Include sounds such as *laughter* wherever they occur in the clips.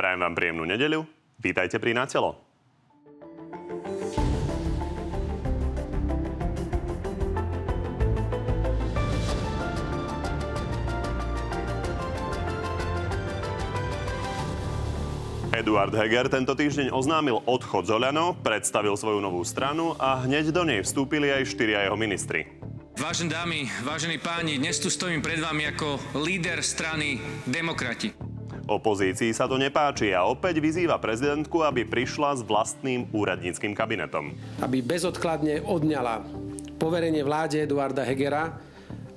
Prajem vám príjemnú nedeľu. Vítajte pri Natelo. Eduard Heger tento týždeň oznámil odchod z Oľano, predstavil svoju novú stranu a hneď do nej vstúpili aj štyria jeho ministri. Vážené dámy, vážení páni, dnes tu stojím pred vami ako líder strany Demokrati. Opozícii sa to nepáči a opäť vyzýva prezidentku, aby prišla s vlastným úradníckým kabinetom. Aby bezodkladne odňala poverenie vláde Eduarda Hegera,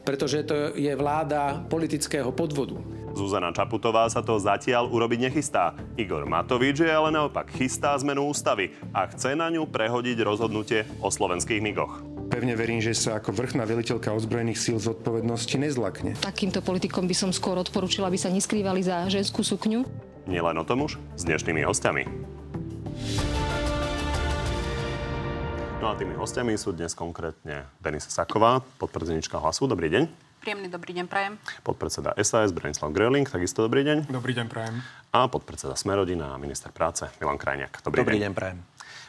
pretože to je vláda politického podvodu. Zuzana Čaputová sa to zatiaľ urobiť nechystá. Igor Matovič je ale naopak chystá zmenu ústavy a chce na ňu prehodiť rozhodnutie o slovenských migoch. Pevne verím, že sa ako vrchná veliteľka ozbrojených síl zodpovednosti nezlakne. Takýmto politikom by som skôr odporúčila, aby sa neskrývali za ženskú sukňu. Nielen o tom už s dnešnými hostiami. No a tými hostiami sú dnes konkrétne Denisa Saková, podpredsednička Hlasu. Dobrý deň. Príjemný dobrý deň, prajem. Podpredseda SAS Branislav Gröling, takisto dobrý deň. Dobrý deň, prajem. A podpredseda Smerodina a minister práce Milan Krajniak. Dobrý, dobrý deň. deň, prajem.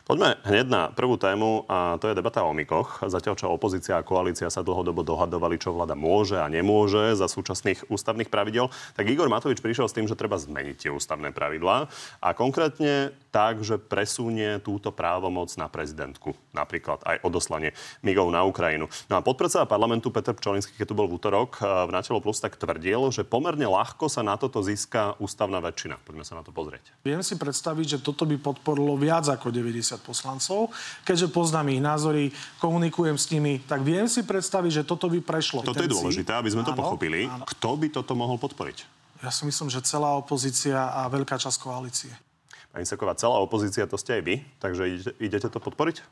Poďme hneď na prvú tému a to je debata o mikoch. Zatiaľ, čo opozícia a koalícia sa dlhodobo dohadovali, čo vláda môže a nemôže za súčasných ústavných pravidel, tak Igor Matovič prišiel s tým, že treba zmeniť tie ústavné pravidlá a konkrétne tak, že presunie túto právomoc na prezidentku. Napríklad aj odoslanie migov na Ukrajinu. No a podpredseda parlamentu Peter Pčolinský, keď tu bol v útorok v Natelo Plus, tak tvrdil, že pomerne ľahko sa na toto získa ústavná väčšina. Poďme sa na to pozrieť. Viem si predstaviť, že toto by podporilo viac ako 90 poslancov. Keďže poznám ich názory, komunikujem s nimi, tak viem si predstaviť, že toto by prešlo. Toto je dôležité, aby sme áno, to pochopili. Áno. Kto by toto mohol podporiť? Ja si myslím, že celá opozícia a veľká časť koalície. Pani Seková, celá opozícia to ste aj vy, takže idete, idete to podporiť?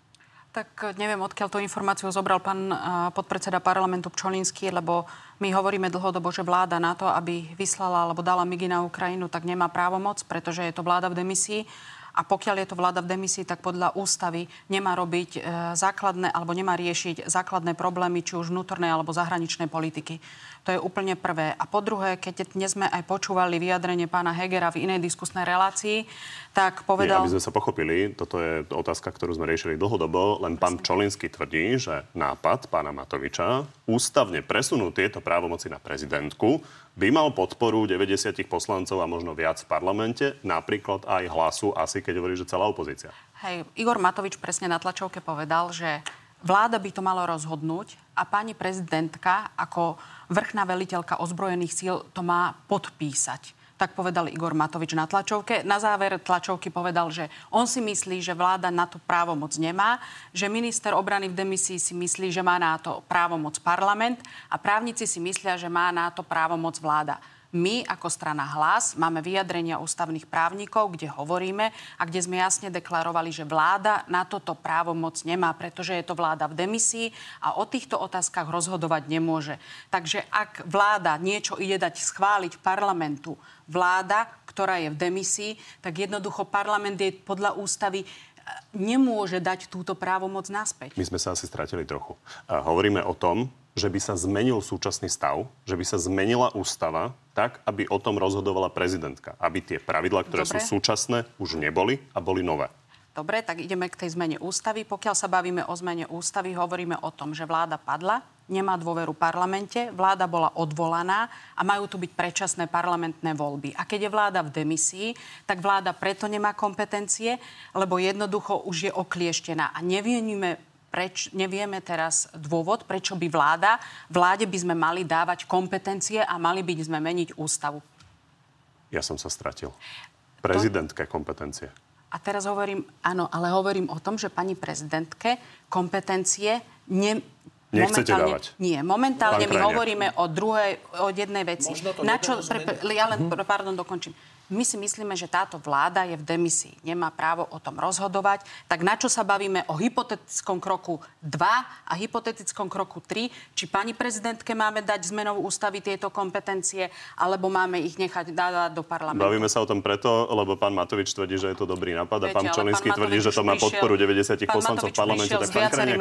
Tak eh, neviem, odkiaľ tú informáciu zobral pán eh, podpredseda parlamentu Pčolinský, lebo my hovoríme dlhodobo, že vláda na to, aby vyslala alebo dala migy na Ukrajinu, tak nemá právomoc, pretože je to vláda v demisii a pokiaľ je to vláda v demisii, tak podľa ústavy nemá robiť e, základné alebo nemá riešiť základné problémy, či už vnútornej alebo zahraničnej politiky. To je úplne prvé. A po druhé, keď dnes sme aj počúvali vyjadrenie pána Hegera v inej diskusnej relácii, tak povedal... Nie, aby sme sa pochopili, toto je otázka, ktorú sme riešili dlhodobo, len pán Čolinsky tvrdí, že nápad pána Matoviča ústavne presunú tieto právomoci na prezidentku by mal podporu 90 poslancov a možno viac v parlamente, napríklad aj hlasu, asi keď hovorí, že celá opozícia. Hej, Igor Matovič presne na tlačovke povedal, že vláda by to malo rozhodnúť a pani prezidentka ako vrchná veliteľka ozbrojených síl to má podpísať. Tak povedal Igor Matovič na tlačovke. Na záver tlačovky povedal, že on si myslí, že vláda na to právomoc nemá, že minister obrany v demisii si myslí, že má na to právomoc parlament a právnici si myslia, že má na to právomoc vláda. My ako strana Hlas máme vyjadrenia ústavných právnikov, kde hovoríme a kde sme jasne deklarovali, že vláda na toto právo moc nemá, pretože je to vláda v demisii a o týchto otázkach rozhodovať nemôže. Takže ak vláda niečo ide dať schváliť parlamentu, vláda, ktorá je v demisii, tak jednoducho parlament je podľa ústavy nemôže dať túto právomoc naspäť. My sme sa asi stratili trochu. Hovoríme o tom, že by sa zmenil súčasný stav, že by sa zmenila ústava tak, aby o tom rozhodovala prezidentka. Aby tie pravidlá, ktoré Dobre. sú súčasné, už neboli a boli nové. Dobre, tak ideme k tej zmene ústavy. Pokiaľ sa bavíme o zmene ústavy, hovoríme o tom, že vláda padla, nemá dôveru parlamente, vláda bola odvolaná a majú tu byť predčasné parlamentné voľby. A keď je vláda v demisii, tak vláda preto nemá kompetencie, lebo jednoducho už je oklieštená. A nevienime preč, nevieme teraz dôvod, prečo by vláda, vláde by sme mali dávať kompetencie a mali by sme meniť ústavu. Ja som sa stratil. Prezidentské kompetencie. A teraz hovorím, áno, ale hovorím o tom, že pani prezidentke kompetencie ne, Nechcete dávať. Nie, momentálne my hovoríme o druhej, o jednej veci. Na čo, pre, ja len, mhm. pardon, dokončím my si myslíme, že táto vláda je v demisii, nemá právo o tom rozhodovať. Tak na čo sa bavíme o hypotetickom kroku 2 a hypotetickom kroku 3? Či pani prezidentke máme dať zmenou ústavy tieto kompetencie, alebo máme ich nechať dať do parlamentu? Bavíme sa o tom preto, lebo pán Matovič tvrdí, že je to dobrý nápad Viete, a pán Čolinský tvrdí, že to má podporu 90 poslancov v parlamente. Tak pán, Krajne,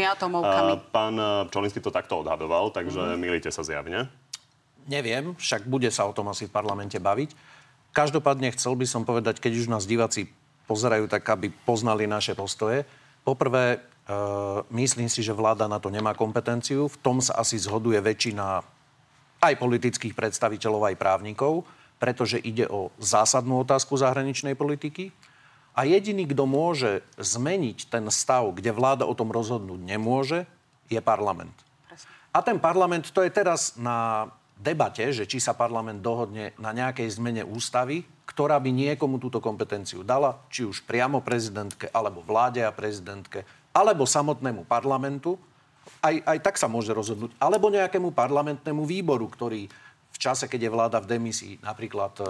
pán Čolinský to takto odhadoval, takže mm. milíte sa zjavne. Neviem, však bude sa o tom asi v parlamente baviť. Každopádne chcel by som povedať, keď už nás diváci pozerajú, tak aby poznali naše postoje. Poprvé, e, myslím si, že vláda na to nemá kompetenciu. V tom sa asi zhoduje väčšina aj politických predstaviteľov, aj právnikov, pretože ide o zásadnú otázku zahraničnej politiky. A jediný, kto môže zmeniť ten stav, kde vláda o tom rozhodnúť nemôže, je parlament. A ten parlament, to je teraz na debate, že či sa parlament dohodne na nejakej zmene ústavy, ktorá by niekomu túto kompetenciu dala, či už priamo prezidentke, alebo vláde a prezidentke, alebo samotnému parlamentu, aj, aj tak sa môže rozhodnúť, alebo nejakému parlamentnému výboru, ktorý v čase, keď je vláda v demisii, napríklad e,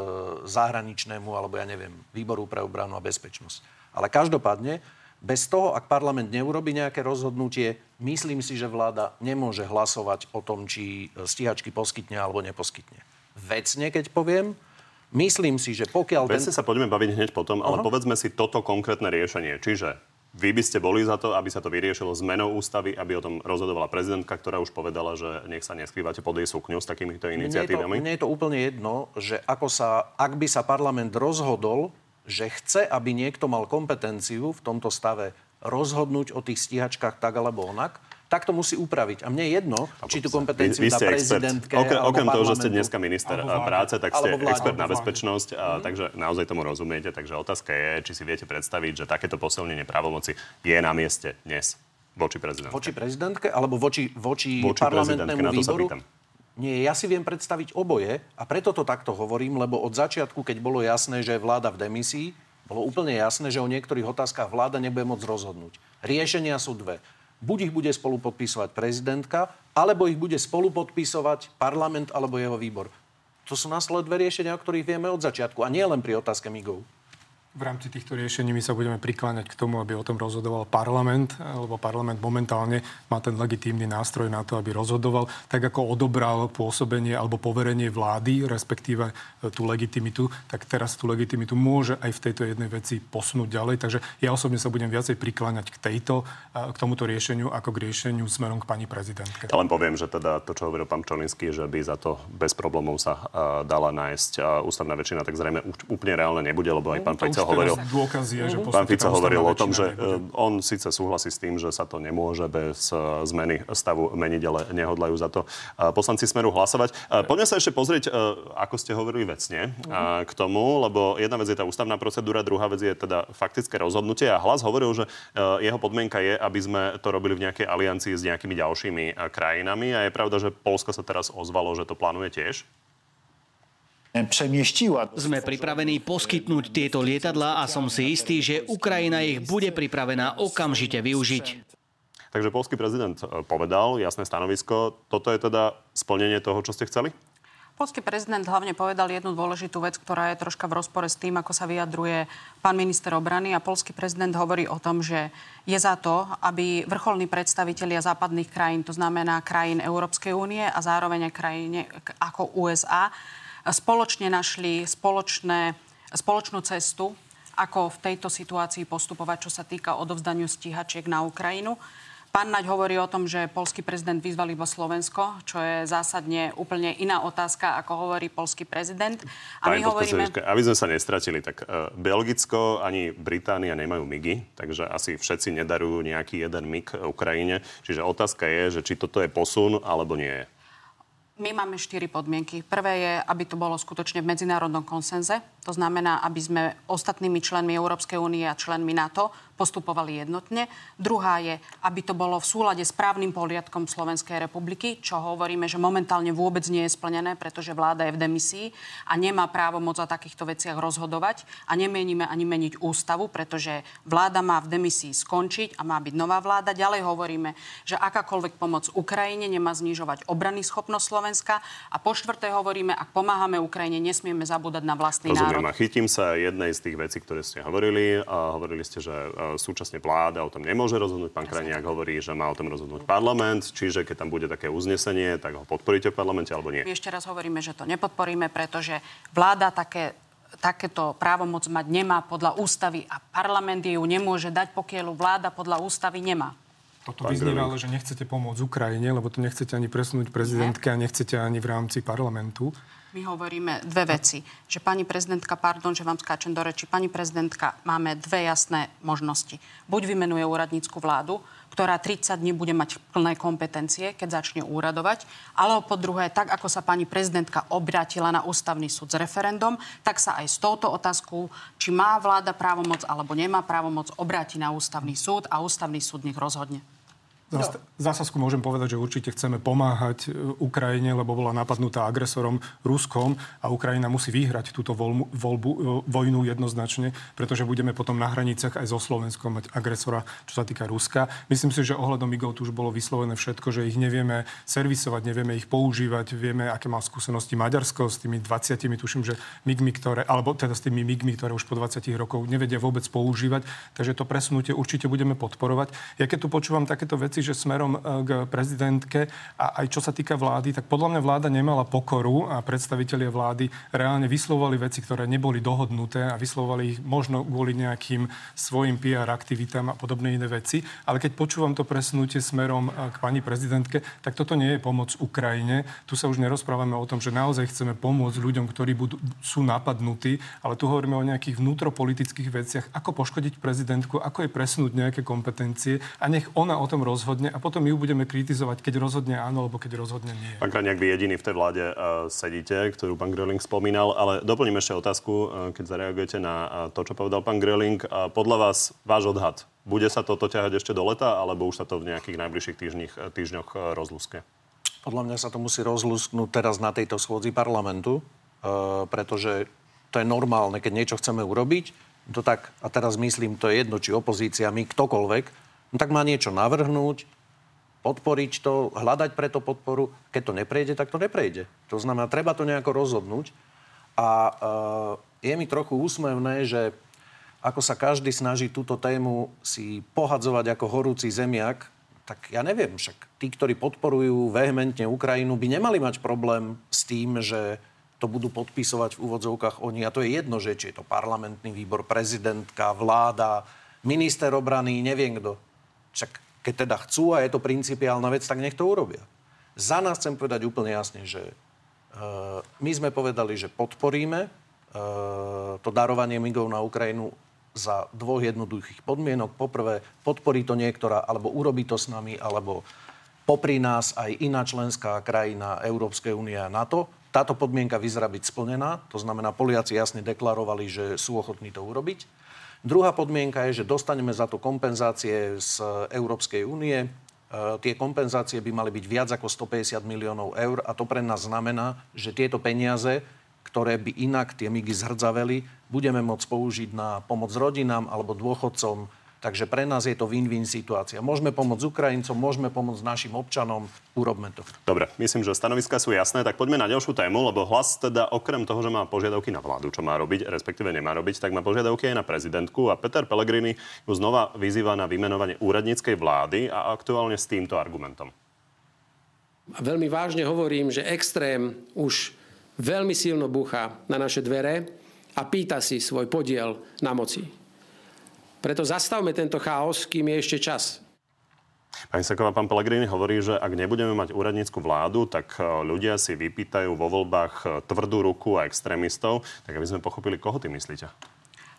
zahraničnému, alebo ja neviem, výboru pre obranu a bezpečnosť. Ale každopádne, bez toho, ak parlament neurobi nejaké rozhodnutie, myslím si, že vláda nemôže hlasovať o tom, či stíhačky poskytne alebo neposkytne. Vecne, keď poviem, myslím si, že pokiaľ... Vecne ten... sa poďme baviť hneď potom, ale uh-huh. povedzme si toto konkrétne riešenie. Čiže vy by ste boli za to, aby sa to vyriešilo zmenou ústavy, aby o tom rozhodovala prezidentka, ktorá už povedala, že nech sa neskrývate pod jej sukňu s takýmito iniciatívami? Mne je, to, mne je to úplne jedno, že ako sa, ak by sa parlament rozhodol že chce, aby niekto mal kompetenciu v tomto stave rozhodnúť o tých stíhačkách tak alebo onak, tak to musí upraviť. A mne je jedno, či tú kompetenciu vy, vy dá prezidentke Okrem, okrem toho, že ste dneska minister práce, tak ste vláde, expert na bezpečnosť, a, mm. takže naozaj tomu rozumiete. Takže otázka je, či si viete predstaviť, že takéto posilnenie právomoci je na mieste dnes voči prezidentke. Voči prezidentke alebo voči, voči, voči parlamentnému výboru? Nie, ja si viem predstaviť oboje a preto to takto hovorím, lebo od začiatku, keď bolo jasné, že je vláda v demisii, bolo úplne jasné, že o niektorých otázkach vláda nebude môcť rozhodnúť. Riešenia sú dve. Buď ich bude spolu podpisovať prezidentka, alebo ich bude spolu podpisovať parlament alebo jeho výbor. To sú následné riešenia, o ktorých vieme od začiatku. A nie len pri otázke migov v rámci týchto riešení my sa budeme prikláňať k tomu, aby o tom rozhodoval parlament, lebo parlament momentálne má ten legitímny nástroj na to, aby rozhodoval, tak ako odobral pôsobenie alebo poverenie vlády, respektíve e, tú legitimitu, tak teraz tú legitimitu môže aj v tejto jednej veci posunúť ďalej. Takže ja osobne sa budem viacej prikláňať k tejto, k tomuto riešeniu, ako k riešeniu smerom k pani prezidentke. Ja len poviem, že teda to, čo hovoril pán Čolinský, že by za to bez problémov sa dala nájsť ústavná väčšina, tak zrejme úplne reálne nebude, lebo aj pán no, Fico hovoril... Dôkaz je, že pán Fico hovoril o tom, že nebude. E, on síce súhlasí s tým, že sa to nemôže bez e, zmeny stavu meniť, ale nehodlajú za to e, poslanci Smeru hlasovať. Poďme sa ešte pozrieť, ako ste hovorili vecne k tomu, lebo jedna vec je tá ústavná procedúra, druhá vec je teda faktické rozhodnutie a hlas hovoril, že jeho podmienka je, aby sme to robili v nejakej aliancii s nejakými ďalšími krajinami a je pravda, že Polsko sa teraz ozvalo, že to plánuje tiež Sme pripravení poskytnúť tieto lietadlá a som si istý, že Ukrajina ich bude pripravená okamžite využiť. Takže polský prezident e, povedal jasné stanovisko. Toto je teda splnenie toho, čo ste chceli? Polský prezident hlavne povedal jednu dôležitú vec, ktorá je troška v rozpore s tým, ako sa vyjadruje pán minister obrany. A polský prezident hovorí o tom, že je za to, aby vrcholní predstavitelia západných krajín, to znamená krajín Európskej únie a zároveň aj krajine ako USA, spoločne našli spoločné, spoločnú cestu, ako v tejto situácii postupovať, čo sa týka odovzdaniu stíhačiek na Ukrajinu. Pán Naď hovorí o tom, že polský prezident vyzval iba Slovensko, čo je zásadne úplne iná otázka, ako hovorí polský prezident. A Pani my hovoríme... Aby sme sa nestratili, tak uh, Belgicko ani Británia nemajú migy, takže asi všetci nedarujú nejaký jeden mig Ukrajine. Čiže otázka je, že či toto je posun, alebo nie je. My máme štyri podmienky. Prvé je, aby to bolo skutočne v medzinárodnom konsenze. To znamená, aby sme ostatnými členmi Európskej únie a členmi NATO postupovali jednotne. Druhá je, aby to bolo v súlade s právnym poriadkom Slovenskej republiky, čo hovoríme, že momentálne vôbec nie je splnené, pretože vláda je v demisii a nemá právo moc o takýchto veciach rozhodovať a nemienime ani meniť ústavu, pretože vláda má v demisii skončiť a má byť nová vláda. Ďalej hovoríme, že akákoľvek pomoc Ukrajine nemá znižovať obrany schopnosť Slovenska a po štvrté hovoríme, ak pomáhame Ukrajine, nesmieme zabúdať na vlastný Rozumiem, národ. A chytím sa jednej z tých vecí, ktoré ste hovorili. A hovorili ste, že súčasne vláda o tom nemôže rozhodnúť. Pán Krajniak hovorí, že má o tom rozhodnúť parlament, čiže keď tam bude také uznesenie, tak ho podporíte v parlamente alebo nie? My ešte raz hovoríme, že to nepodporíme, pretože vláda také takéto právomoc mať nemá podľa ústavy a parlament ju nemôže dať, pokiaľ vláda podľa ústavy nemá. Toto vyznieva, ale že nechcete pomôcť Ukrajine, lebo to nechcete ani presunúť prezidentke a nechcete ani v rámci parlamentu. My hovoríme dve veci. Že pani prezidentka, pardon, že vám skáčem do reči, pani prezidentka, máme dve jasné možnosti. Buď vymenuje úradnícku vládu, ktorá 30 dní bude mať plné kompetencie, keď začne úradovať. Alebo po druhé, tak ako sa pani prezidentka obrátila na ústavný súd s referendum, tak sa aj s touto otázkou, či má vláda právomoc alebo nemá právomoc, obráti na ústavný súd a ústavný súd nech rozhodne. Za zásazku môžem povedať, že určite chceme pomáhať e, Ukrajine, lebo bola napadnutá agresorom Ruskom a Ukrajina musí vyhrať túto voľbu, voľbu, e, vojnu jednoznačne, pretože budeme potom na hraniciach aj so Slovenskom mať agresora, čo sa týka Ruska. Myslím si, že ohľadom migov tu už bolo vyslovené všetko, že ich nevieme servisovať, nevieme ich používať, vieme, aké má skúsenosti Maďarsko s tými 20, tuším, že migmi, ktoré, alebo teda s tými migmi, ktoré už po 20 rokov nevedia vôbec používať. Takže to presunutie určite budeme podporovať. Ja keď tu počúvam takéto veci, že smerom e, k prezidentke a aj čo sa týka vlády, tak podľa mňa vláda nemala pokoru a predstavitelia vlády reálne vyslovovali veci, ktoré neboli dohodnuté a vyslovovali ich možno kvôli nejakým svojim PR aktivitám a podobné iné veci. Ale keď počúvam to presunutie smerom e, k pani prezidentke, tak toto nie je pomoc Ukrajine. Tu sa už nerozprávame o tom, že naozaj chceme pomôcť ľuďom, ktorí budú, sú napadnutí, ale tu hovoríme o nejakých vnútropolitických veciach, ako poškodiť prezidentku, ako jej presunúť nejaké kompetencie a nech ona o tom rozhodne rozhodne a potom my ju budeme kritizovať, keď rozhodne áno, alebo keď rozhodne nie. Pán Krajniak, vy jediný v tej vláde uh, sedíte, ktorú pán Gröling spomínal, ale doplním ešte otázku, uh, keď zareagujete na uh, to, čo povedal pán Gröling. Uh, podľa vás, váš odhad, bude sa toto ťahať ešte do leta, alebo už sa to v nejakých najbližších týždňoch, týždňoch uh, rozluské? Podľa mňa sa to musí rozlusknúť teraz na tejto schôdzi parlamentu, uh, pretože to je normálne, keď niečo chceme urobiť, to tak, a teraz myslím, to je jedno, či opozícia, my, ktokoľvek, no tak má niečo navrhnúť, podporiť to, hľadať pre to podporu. Keď to neprejde, tak to neprejde. To znamená, treba to nejako rozhodnúť. A uh, je mi trochu úsmevné, že ako sa každý snaží túto tému si pohadzovať ako horúci zemiak, tak ja neviem, však tí, ktorí podporujú vehementne Ukrajinu, by nemali mať problém s tým, že to budú podpisovať v úvodzovkách oni. A to je jedno, že či je to parlamentný výbor, prezidentka, vláda, minister obrany, neviem kto. Však keď teda chcú a je to principiálna vec, tak nech to urobia. Za nás chcem povedať úplne jasne, že uh, my sme povedali, že podporíme uh, to darovanie migov na Ukrajinu za dvoch jednoduchých podmienok. Poprvé, podporí to niektorá, alebo urobí to s nami, alebo popri nás aj iná členská krajina Európskej únie a NATO. Táto podmienka vyzerá byť splnená, to znamená, Poliaci jasne deklarovali, že sú ochotní to urobiť. Druhá podmienka je, že dostaneme za to kompenzácie z Európskej únie. E, tie kompenzácie by mali byť viac ako 150 miliónov eur a to pre nás znamená, že tieto peniaze, ktoré by inak tie migy zhrdzaveli, budeme môcť použiť na pomoc rodinám alebo dôchodcom, Takže pre nás je to win-win situácia. Môžeme pomôcť Ukrajincom, môžeme pomôcť našim občanom, urobme to. Dobre, myslím, že stanoviska sú jasné, tak poďme na ďalšiu tému, lebo hlas teda okrem toho, že má požiadavky na vládu, čo má robiť, respektíve nemá robiť, tak má požiadavky aj na prezidentku a Peter Pellegrini ju znova vyzýva na vymenovanie úradníckej vlády a aktuálne s týmto argumentom. Veľmi vážne hovorím, že extrém už veľmi silno búcha na naše dvere a pýta si svoj podiel na moci. Preto zastavme tento chaos, kým je ešte čas. Pani Saková, pán Pellegrini hovorí, že ak nebudeme mať úradnícku vládu, tak e, ľudia si vypýtajú vo voľbách e, tvrdú ruku a extrémistov. Tak aby sme pochopili, koho ty myslíte?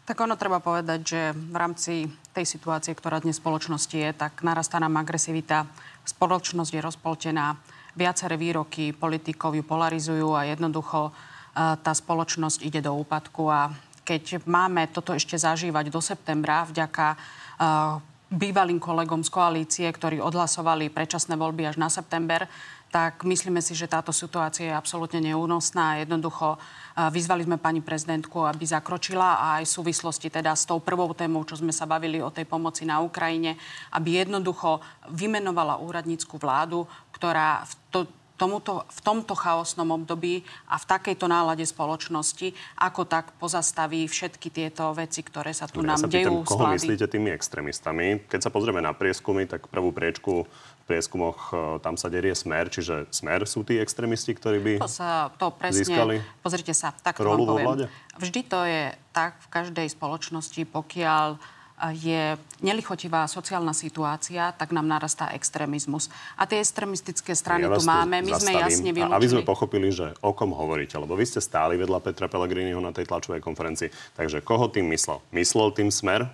Tak ono treba povedať, že v rámci tej situácie, ktorá dnes v spoločnosti je, tak narastá nám agresivita. Spoločnosť je rozpoltená. Viaceré výroky politikov ju polarizujú a jednoducho e, tá spoločnosť ide do úpadku a keď máme toto ešte zažívať do septembra vďaka uh, bývalým kolegom z koalície, ktorí odhlasovali predčasné voľby až na september, tak myslíme si, že táto situácia je absolútne neúnosná. Jednoducho uh, vyzvali sme pani prezidentku, aby zakročila a aj v súvislosti teda s tou prvou témou, čo sme sa bavili o tej pomoci na Ukrajine, aby jednoducho vymenovala úradnícku vládu, ktorá v to, tomuto, v tomto chaosnom období a v takejto nálade spoločnosti, ako tak pozastaví všetky tieto veci, ktoré sa tu ja nám sa dejú. Pýtam, koho myslíte tými extrémistami? Keď sa pozrieme na prieskumy, tak prvú priečku v prieskumoch e, tam sa derie smer, čiže smer sú tí extrémisti, ktorí by to sa, to presne, získali pozrite sa, tak to vám poviem. Vždy to je tak v každej spoločnosti, pokiaľ je nelichotivá sociálna situácia, tak nám narastá extrémizmus. A tie extrémistické strany Ja tu máme, my sme zastavím. jasne A aby sme vylúčili. pochopili, že o kom hovoríte, lebo vy ste stáli vedľa Petra Pellegriniho na tej tlačovej konferencii. Takže koho tým myslel? Myslel tým smer?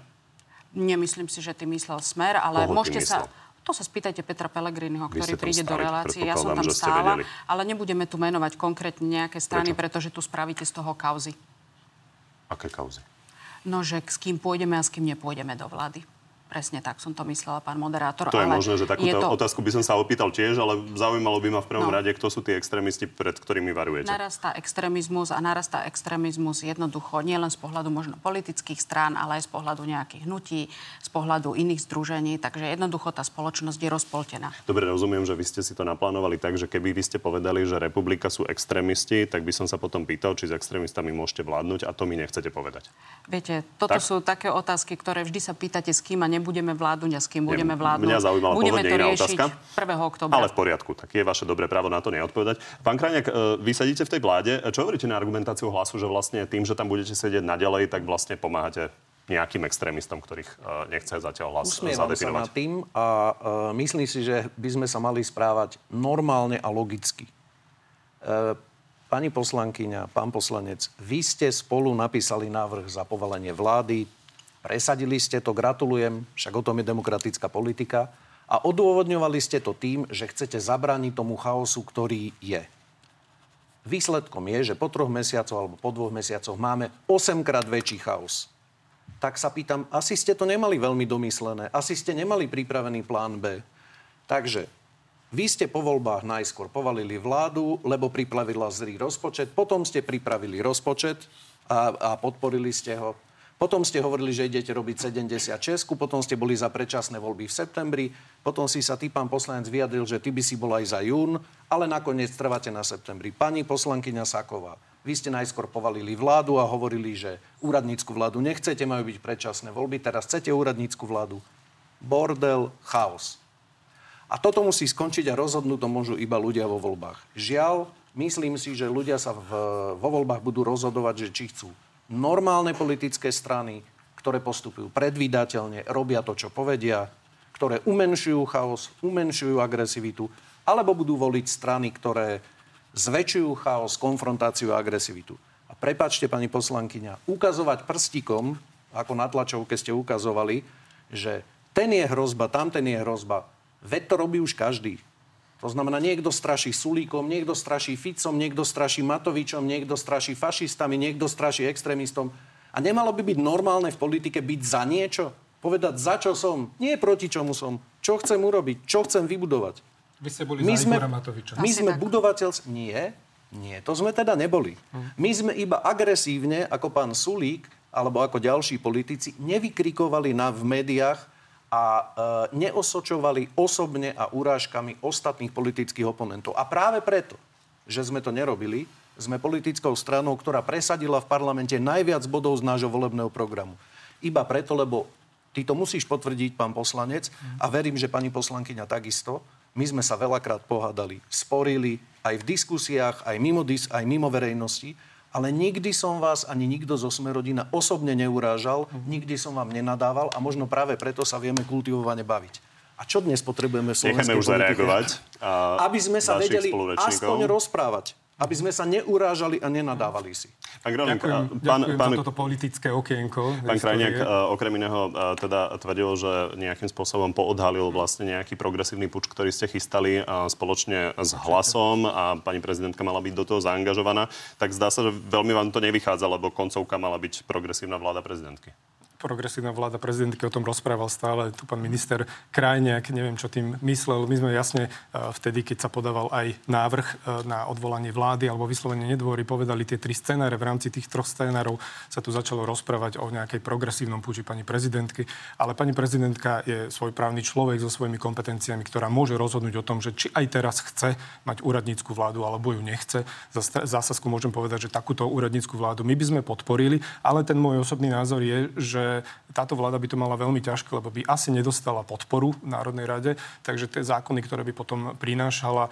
Nemyslím si, že ty myslel smer, ale Koho môžete sa... To sa spýtajte Petra Pellegriniho, ktorý príde do stáli, relácie. Ja som tam stála, ale nebudeme tu menovať konkrétne nejaké strany, Prečo? pretože tu spravíte z toho kauzy. Aké kauzy? No, že s kým pôjdeme a s kým nepôjdeme do vlády. Presne tak som to myslela, pán moderátor. To je ale možné, že takúto je to... otázku by som sa opýtal tiež, ale zaujímalo by ma v prvom No. rade, kto sú tí extrémisti, pred ktorými varujete. Narastá extrémizmus a narastá extrémizmus jednoducho nielen z pohľadu možno politických strán, ale aj z pohľadu nejakých hnutí, z pohľadu iných združení. Takže jednoducho tá spoločnosť je rozpoltená. Dobre, rozumiem, že vy ste si to naplánovali tak, že keby vy ste povedali, že republika sú extrémisti, tak by som sa potom pýtal, či s extrémistami môžete vládnuť a to mi nechcete povedať. Viete, toto Tak. sú také otázky, ktoré vždy sa pýtate, s kým a nebudeme vládnuť a s kým budeme vládnuť. Mňa zaujímala budeme to iná riešiť otázka. 1. oktobra. Ale v poriadku, tak je vaše dobré právo na to neodpovedať. Pán Krajňák, e, vy sedíte v tej vláde. Čo hovoríte na argumentáciu hlasu, že vlastne tým, že tam budete sedieť naďalej, tak vlastne pomáhate nejakým extrémistom, ktorých e, nechce zatiaľ hlas Usmievam sa zadefinovať? nad tým a uh, myslím si, že by sme sa mali správať normálne a logicky. Uh, pani poslankyňa, pán poslanec, vy ste spolu napísali návrh za povolenie vlády, presadili ste to, gratulujem, však o tom je demokratická politika a odôvodňovali ste to tým, že chcete zabrániť tomu chaosu, ktorý je. Výsledkom je, že po troch mesiacoch alebo po dvoch mesiacoch máme 8 krát väčší chaos tak sa pýtam, asi ste to nemali veľmi domyslené, asi ste nemali pripravený plán B. Takže vy ste po voľbách najskôr povalili vládu, lebo pripravila zlý rozpočet, potom ste pripravili rozpočet a, a podporili ste ho. Potom ste hovorili, že idete robiť 76, potom ste boli za predčasné voľby v septembri, potom si sa ty, pán poslanec, vyjadril, že ty by si bol aj za jún, ale nakoniec trváte na septembri. Pani poslankyňa Saková, vy ste najskôr povalili vládu a hovorili, že úradnícku vládu nechcete, majú byť predčasné voľby, teraz chcete úradnícku vládu. Bordel, chaos. A toto musí skončiť a rozhodnúť to môžu iba ľudia vo voľbách. Žiaľ, myslím si, že ľudia sa v, vo voľbách budú rozhodovať, že či chcú normálne politické strany, ktoré postupujú predvídateľne, robia to, čo povedia, ktoré umenšujú chaos, umenšujú agresivitu, alebo budú voliť strany, ktoré zväčšujú chaos, konfrontáciu a agresivitu. A prepačte, pani poslankyňa, ukazovať prstíkom, ako na tlačovke ste ukazovali, že ten je hrozba, tamten je hrozba, veď to robí už každý. To znamená, niekto straší Sulíkom, niekto straší Ficom, niekto straší Matovičom, niekto straší fašistami, niekto straší extrémistom. A nemalo by byť normálne v politike byť za niečo? Povedať, za čo som? Nie proti čomu som. Čo chcem urobiť? Čo chcem vybudovať? Vy ste boli My za sme, Igora Matoviča. my Asi sme tak. budovateľ... Nie, nie, to sme teda neboli. My sme iba agresívne, ako pán Sulík, alebo ako ďalší politici, nevykrikovali na, v médiách a e, neosočovali osobne a urážkami ostatných politických oponentov. A práve preto, že sme to nerobili, sme politickou stranou, ktorá presadila v parlamente najviac bodov z nášho volebného programu. Iba preto, lebo ty to musíš potvrdiť, pán poslanec, a verím, že pani poslankyňa takisto, my sme sa veľakrát pohádali, sporili aj v diskusiách, aj mimo, dis- aj mimo verejnosti, ale nikdy som vás ani nikto zo Smerodina osobne neurážal, nikdy som vám nenadával a možno práve preto sa vieme kultivovane baviť. A čo dnes potrebujeme v slovenskej Necháme už zareagovať. Aby sme sa vedeli aspoň rozprávať. Aby sme sa neurážali a nenadávali si. Pán Ďakujem, a pán, ďakujem pán, za toto politické okienko. Pán Krajniak histórie. e, okrem iného e, teda tvrdil, že nejakým spôsobom poodhalil vlastne nejaký progresívny puč, ktorý ste chystali spoločne s hlasom a pani prezidentka mala byť do toho zaangažovaná. Tak zdá sa, že veľmi vám to nevychádza, lebo koncovka mala byť progresívna vláda prezidentky. Progresívna vláda prezidentky o tom rozprával stále. Tu pán minister Krajniak, neviem, čo tým myslel. My sme jasne e, vtedy, keď sa podával aj návrh e, na odvolanie vlády alebo vyslovenie nedôvory, povedali tie tri scenáre. V rámci tých troch scenárov sa tu začalo rozprávať o nejakej progresívnom púči pani prezidentky. Ale pani prezidentka je svojprávny človek so svojimi kompetenciami, ktorá môže rozhodnúť o tom, že či aj teraz chce mať úradnícku vládu alebo ju nechce. Za zásazku môžem povedať, že takúto úradnícku vládu my by sme podporili, ale ten môj osobný názor je, že táto vláda by to mala veľmi ťažké, lebo by asi nedostala podporu v Národnej rade, takže tie zákony, ktoré by potom prinášala, e,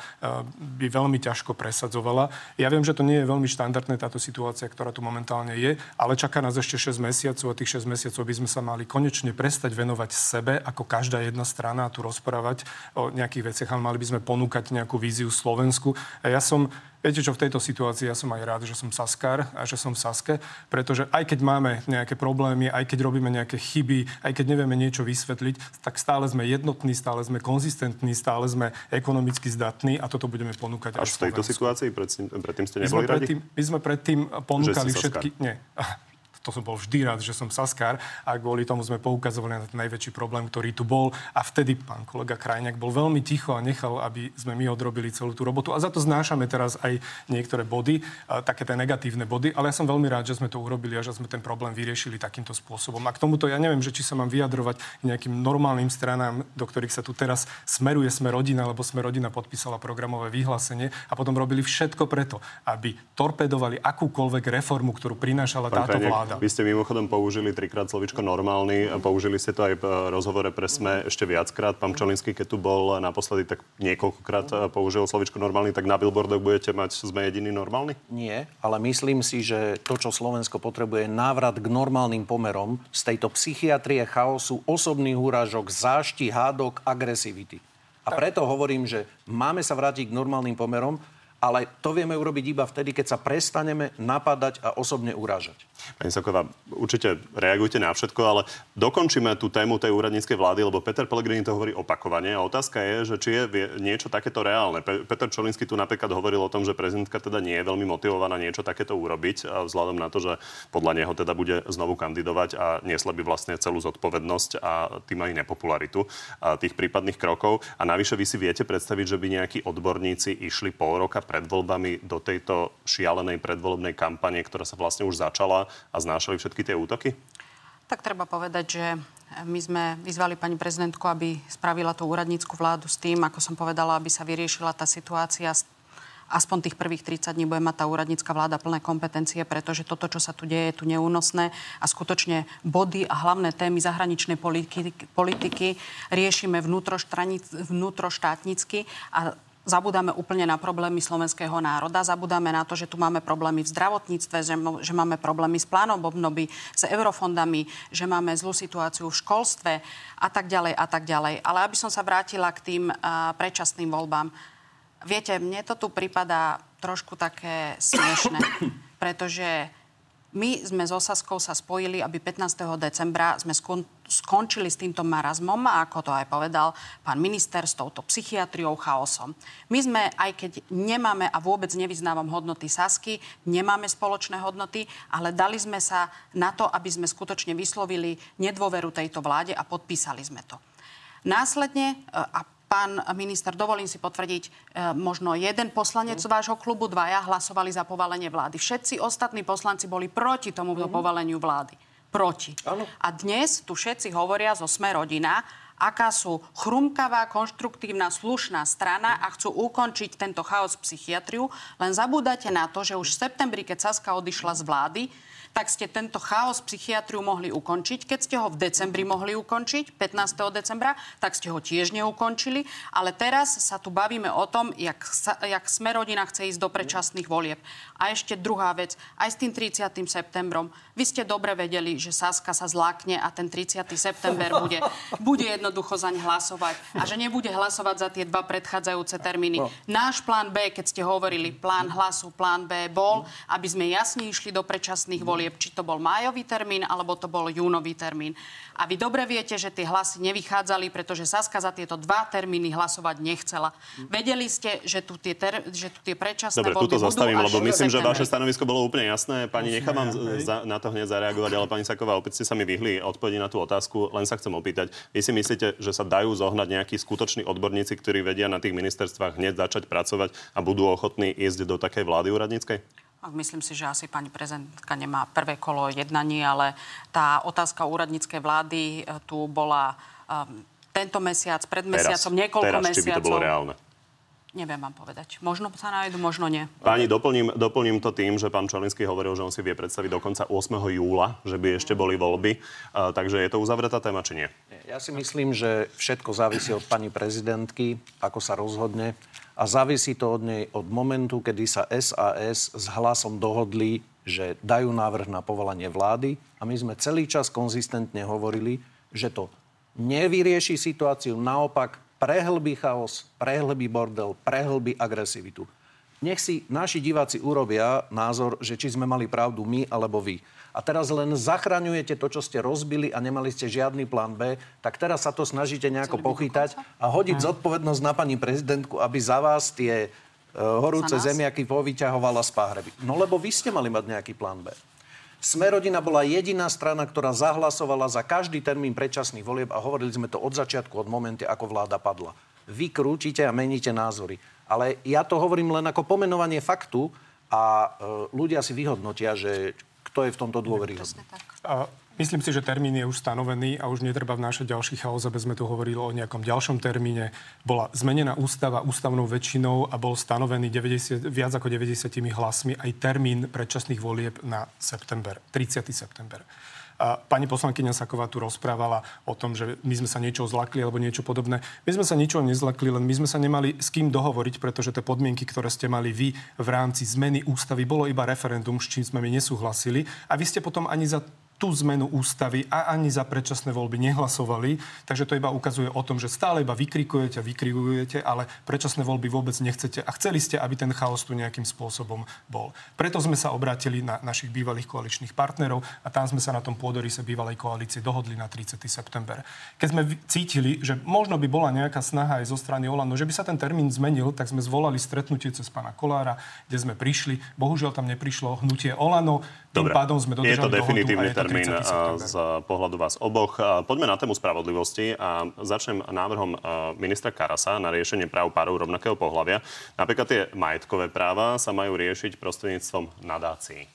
by veľmi ťažko presadzovala. Ja viem, že to nie je veľmi štandardné táto situácia, ktorá tu momentálne je, ale čaká nás ešte 6 mesiacov a tých 6 mesiacov by sme sa mali konečne prestať venovať sebe, ako každá jedna strana a tu rozprávať o nejakých veciach, ale mali by sme ponúkať nejakú víziu Slovensku. A ja som Viete čo, v tejto situácii ja som aj rád, že som Saskar a že som v Saske, pretože aj keď máme nejaké problémy, aj keď robíme nejaké chyby, aj keď nevieme niečo vysvetliť, tak stále sme jednotní, stále sme konzistentní, stále sme ekonomicky zdatní a toto budeme ponúkať Až v tejto situácii? Predtým, predtým ste neboli my sme predtým, my sme predtým ponúkali všetky... Nie to som bol vždy rád, že som Saskár a kvôli tomu sme poukazovali na ten najväčší problém, ktorý tu bol. A vtedy pán kolega Krajňák bol veľmi ticho a nechal, aby sme my odrobili celú tú robotu. A za to znášame teraz aj niektoré body, také tie negatívne body, ale ja som veľmi rád, že sme to urobili a že sme ten problém vyriešili takýmto spôsobom. A k tomuto ja neviem, že či sa mám vyjadrovať nejakým normálnym stranám, do ktorých sa tu teraz smeruje sme rodina, lebo sme rodina podpísala programové vyhlásenie a potom robili všetko preto, aby torpedovali akúkoľvek reformu, ktorú prinášala táto vláda. Vy ste mimochodom použili trikrát slovičko normálny. Použili ste to aj v rozhovore pre SME ešte viackrát. Pán Čolinský, keď tu bol naposledy, tak niekoľkokrát eh, použil slovičko normálny. Tak na billboardoch budete mať sme jediný normálny? Nie, ale myslím si, že to, čo Slovensko potrebuje, je návrat k normálnym pomerom z tejto psychiatrie chaosu, osobných úražok, zášti, hádok, agresivity. A preto hovorím, že máme sa vrátiť k normálnym pomerom, ale to vieme urobiť iba vtedy, keď sa prestaneme napadať a osobne urážať. Pani Saková, určite reagujte na všetko, ale dokončíme tú tému tej úradníckej vlády, lebo Peter Pellegrini to hovorí opakovane a otázka je, že či je niečo takéto reálne. Peter Čolinsky tu napríklad hovoril o tom, že prezidentka teda nie je veľmi motivovaná niečo takéto urobiť a vzhľadom na to, že podľa neho teda bude znovu kandidovať a niesla by vlastne celú zodpovednosť a tým aj nepopularitu tých prípadných krokov. A navyše vy si viete predstaviť, že by nejakí odborníci išli pol roka pred voľbami do tejto šialenej predvolebnej kampane, ktorá sa vlastne už začala a znášali všetky tie útoky? Tak treba povedať, že my sme vyzvali pani prezidentku, aby spravila tú úradnícku vládu s tým, ako som povedala, aby sa vyriešila tá situácia aspoň tých prvých 30 dní bude mať tá úradnícka vláda plné kompetencie, pretože toto, čo sa tu deje, je tu neúnosné a skutočne body a hlavné témy zahraničnej politiky, politiky riešime vnútroštátnicky a zabudáme úplne na problémy slovenského národa, zabudáme na to, že tu máme problémy v zdravotníctve, že, že máme problémy s plánom obnovy, s eurofondami, že máme zlú situáciu v školstve a tak ďalej a tak ďalej. Ale aby som sa vrátila k tým uh, predčasným voľbám. Viete, mne to tu prípada trošku také smiešne, *coughs* pretože my sme s Osaskou sa spojili, aby 15. decembra sme skon- skončili s týmto marazmom, ako to aj povedal pán minister, s touto psychiatriou, chaosom. My sme, aj keď nemáme a vôbec nevyznávam hodnoty Sasky, nemáme spoločné hodnoty, ale dali sme sa na to, aby sme skutočne vyslovili nedôveru tejto vláde a podpísali sme to. Následne, e, a Pán minister, dovolím si potvrdiť, e, možno jeden poslanec z vášho klubu, dvaja hlasovali za povalenie vlády. Všetci ostatní poslanci boli proti tomuto mm-hmm. povaleniu vlády. Proti. Ano. A dnes tu všetci hovoria zo Sme rodina, aká sú chrumkavá, konštruktívna, slušná strana a chcú ukončiť tento chaos psychiatriu. Len zabúdate na to, že už v septembri, keď Saska odišla z vlády, tak ste tento chaos psychiatriu mohli ukončiť. Keď ste ho v decembri mohli ukončiť, 15. decembra, tak ste ho tiež neukončili. Ale teraz sa tu bavíme o tom, jak, sa, jak Smerodina chce ísť do predčasných volieb. A ešte druhá vec, aj s tým 30. septembrom. Vy ste dobre vedeli, že Saska sa zlákne a ten 30. september bude, bude jednoducho zaň hlasovať. A že nebude hlasovať za tie dva predchádzajúce termíny. No. Náš plán B, keď ste hovorili, plán hlasu, plán B bol, aby sme jasne išli do predčasných volieb volieb, či to bol májový termín, alebo to bol júnový termín. A vy dobre viete, že tie hlasy nevychádzali, pretože Saska za tieto dva termíny hlasovať nechcela. Vedeli ste, že tu tie, ter, že tu tie predčasné Dobre, tuto zastavím, lebo myslím, že vaše stanovisko bolo úplne jasné. Pani, nechám vám za, na to hneď zareagovať, ale pani Saková, opäť ste sa mi vyhli odpovedi na tú otázku. Len sa chcem opýtať, vy si myslíte, že sa dajú zohnať nejakí skutoční odborníci, ktorí vedia na tých ministerstvách hneď začať pracovať a budú ochotní ísť do takej vlády úradníckej? Myslím si, že asi pani prezidentka nemá prvé kolo jednaní, ale tá otázka úradníckej vlády e, tu bola um, tento mesiac, pred mesiacom, teraz, niekoľko teraz, mesiacov. Či by to bolo reálne? Neviem vám povedať. Možno sa nájdu, možno nie. Páni, doplním, doplním to tým, že pán Čolinský hovoril, že on si vie predstaviť dokonca 8. júla, že by ešte boli voľby. Uh, takže je to uzavretá téma, či nie? Ja si myslím, že všetko závisí od pani prezidentky, ako sa rozhodne. A závisí to od nej od momentu, kedy sa SAS s hlasom dohodli, že dajú návrh na povolanie vlády. A my sme celý čas konzistentne hovorili, že to nevyrieši situáciu, naopak prehlbí chaos, prehlbí bordel, prehlbí agresivitu. Nech si naši diváci urobia názor, že či sme mali pravdu my alebo vy. A teraz len zachraňujete to, čo ste rozbili a nemali ste žiadny plán B, tak teraz sa to snažíte nejako pochytať a hodiť zodpovednosť na pani prezidentku, aby za vás tie uh, horúce zemiaky povyťahovala z páhreby. No lebo vy ste mali mať nejaký plán B. Smerodina bola jediná strana, ktorá zahlasovala za každý termín predčasných volieb a hovorili sme to od začiatku, od momentu, ako vláda padla. Vy krúčite a meníte názory. Ale ja to hovorím len ako pomenovanie faktu a e, ľudia si vyhodnotia, že kto je v tomto dôveryhodný. Myslím si, že termín je už stanovený a už netreba vnášať ďalší chaos, aby sme tu hovorili o nejakom ďalšom termíne. Bola zmenená ústava ústavnou väčšinou a bol stanovený 90, viac ako 90 hlasmi aj termín predčasných volieb na september, 30. september. Pani poslankyňa Saková tu rozprávala o tom, že my sme sa niečo zlakli alebo niečo podobné. My sme sa ničoho nezlakli, len my sme sa nemali s kým dohovoriť, pretože tie podmienky, ktoré ste mali vy v rámci zmeny ústavy, bolo iba referendum, s čím sme my nesúhlasili. A vy ste potom ani za tú zmenu ústavy a ani za predčasné voľby nehlasovali. Takže to iba ukazuje o tom, že stále iba vykrikujete a vykrikujete, ale predčasné voľby vôbec nechcete a chceli ste, aby ten chaos tu nejakým spôsobom bol. Preto sme sa obrátili na našich bývalých koaličných partnerov a tam sme sa na tom pôdorise bývalej koalície dohodli na 30. september. Keď sme cítili, že možno by bola nejaká snaha aj zo strany Olano, že by sa ten termín zmenil, tak sme zvolali stretnutie cez pána Kolára, kde sme prišli. Bohužiaľ tam neprišlo hnutie Olano. Tým Dobre. pádom sme je to definitívny termín z pohľadu vás oboch. Poďme na tému spravodlivosti a začnem návrhom ministra Karasa na riešenie práv párov rovnakého pohľavia. Napríklad tie majetkové práva sa majú riešiť prostredníctvom nadácií.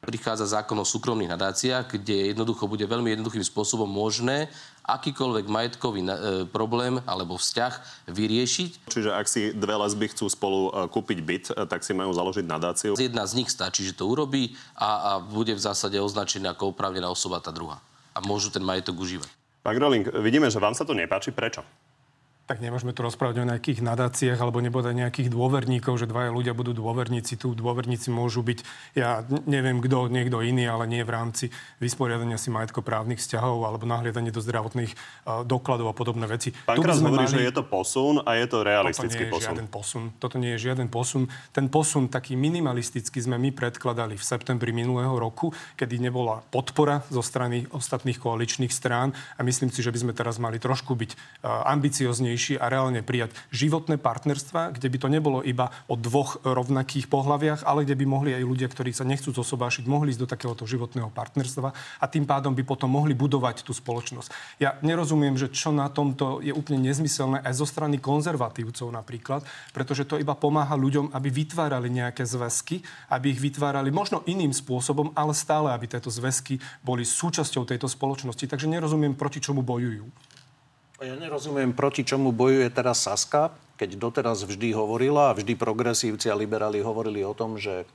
Prichádza zákon o súkromných nadáciách, kde jednoducho bude veľmi jednoduchým spôsobom možné akýkoľvek majetkový e, problém alebo vzťah vyriešiť. Čiže ak si dve lesby chcú spolu e, kúpiť byt, e, tak si majú založiť nadáciu? Jedna z nich stačí, že to urobí a, a bude v zásade označená ako oprávnená osoba tá druhá. A môžu ten majetok užívať. Pán Groling, vidíme, že vám sa to nepáči. Prečo? Tak nemôžeme tu rozprávať o nejakých nadáciách alebo nebude nejakých dôverníkov, že dvaja ľudia budú dôverníci. Tu dôverníci môžu byť, ja neviem kto, niekto iný, ale nie v rámci vysporiadania si majetkoprávnych vzťahov alebo nahliadanie do zdravotných uh, dokladov a podobné veci. Pán Kras hovorí, mali... že je to posun a je to realistický Toto nie je posun. žiaden posun. Toto nie je žiaden posun. Ten posun taký minimalistický sme my predkladali v septembri minulého roku, kedy nebola podpora zo strany ostatných koaličných strán a myslím si, že by sme teraz mali trošku byť uh, ambicioznejší silnejší a reálne prijať životné partnerstva, kde by to nebolo iba o dvoch rovnakých pohľaviach, ale kde by mohli aj ľudia, ktorí sa nechcú zosobášiť, mohli ísť do takéhoto životného partnerstva a tým pádom by potom mohli budovať tú spoločnosť. Ja nerozumiem, že čo na tomto je úplne nezmyselné aj zo strany konzervatívcov napríklad, pretože to iba pomáha ľuďom, aby vytvárali nejaké zväzky, aby ich vytvárali možno iným spôsobom, ale stále, aby tieto zväzky boli súčasťou tejto spoločnosti. Takže nerozumiem, proti čomu bojujú. Ja nerozumiem, proti čomu bojuje teraz Saska, keď doteraz vždy hovorila a vždy progresívci a liberáli hovorili o tom, že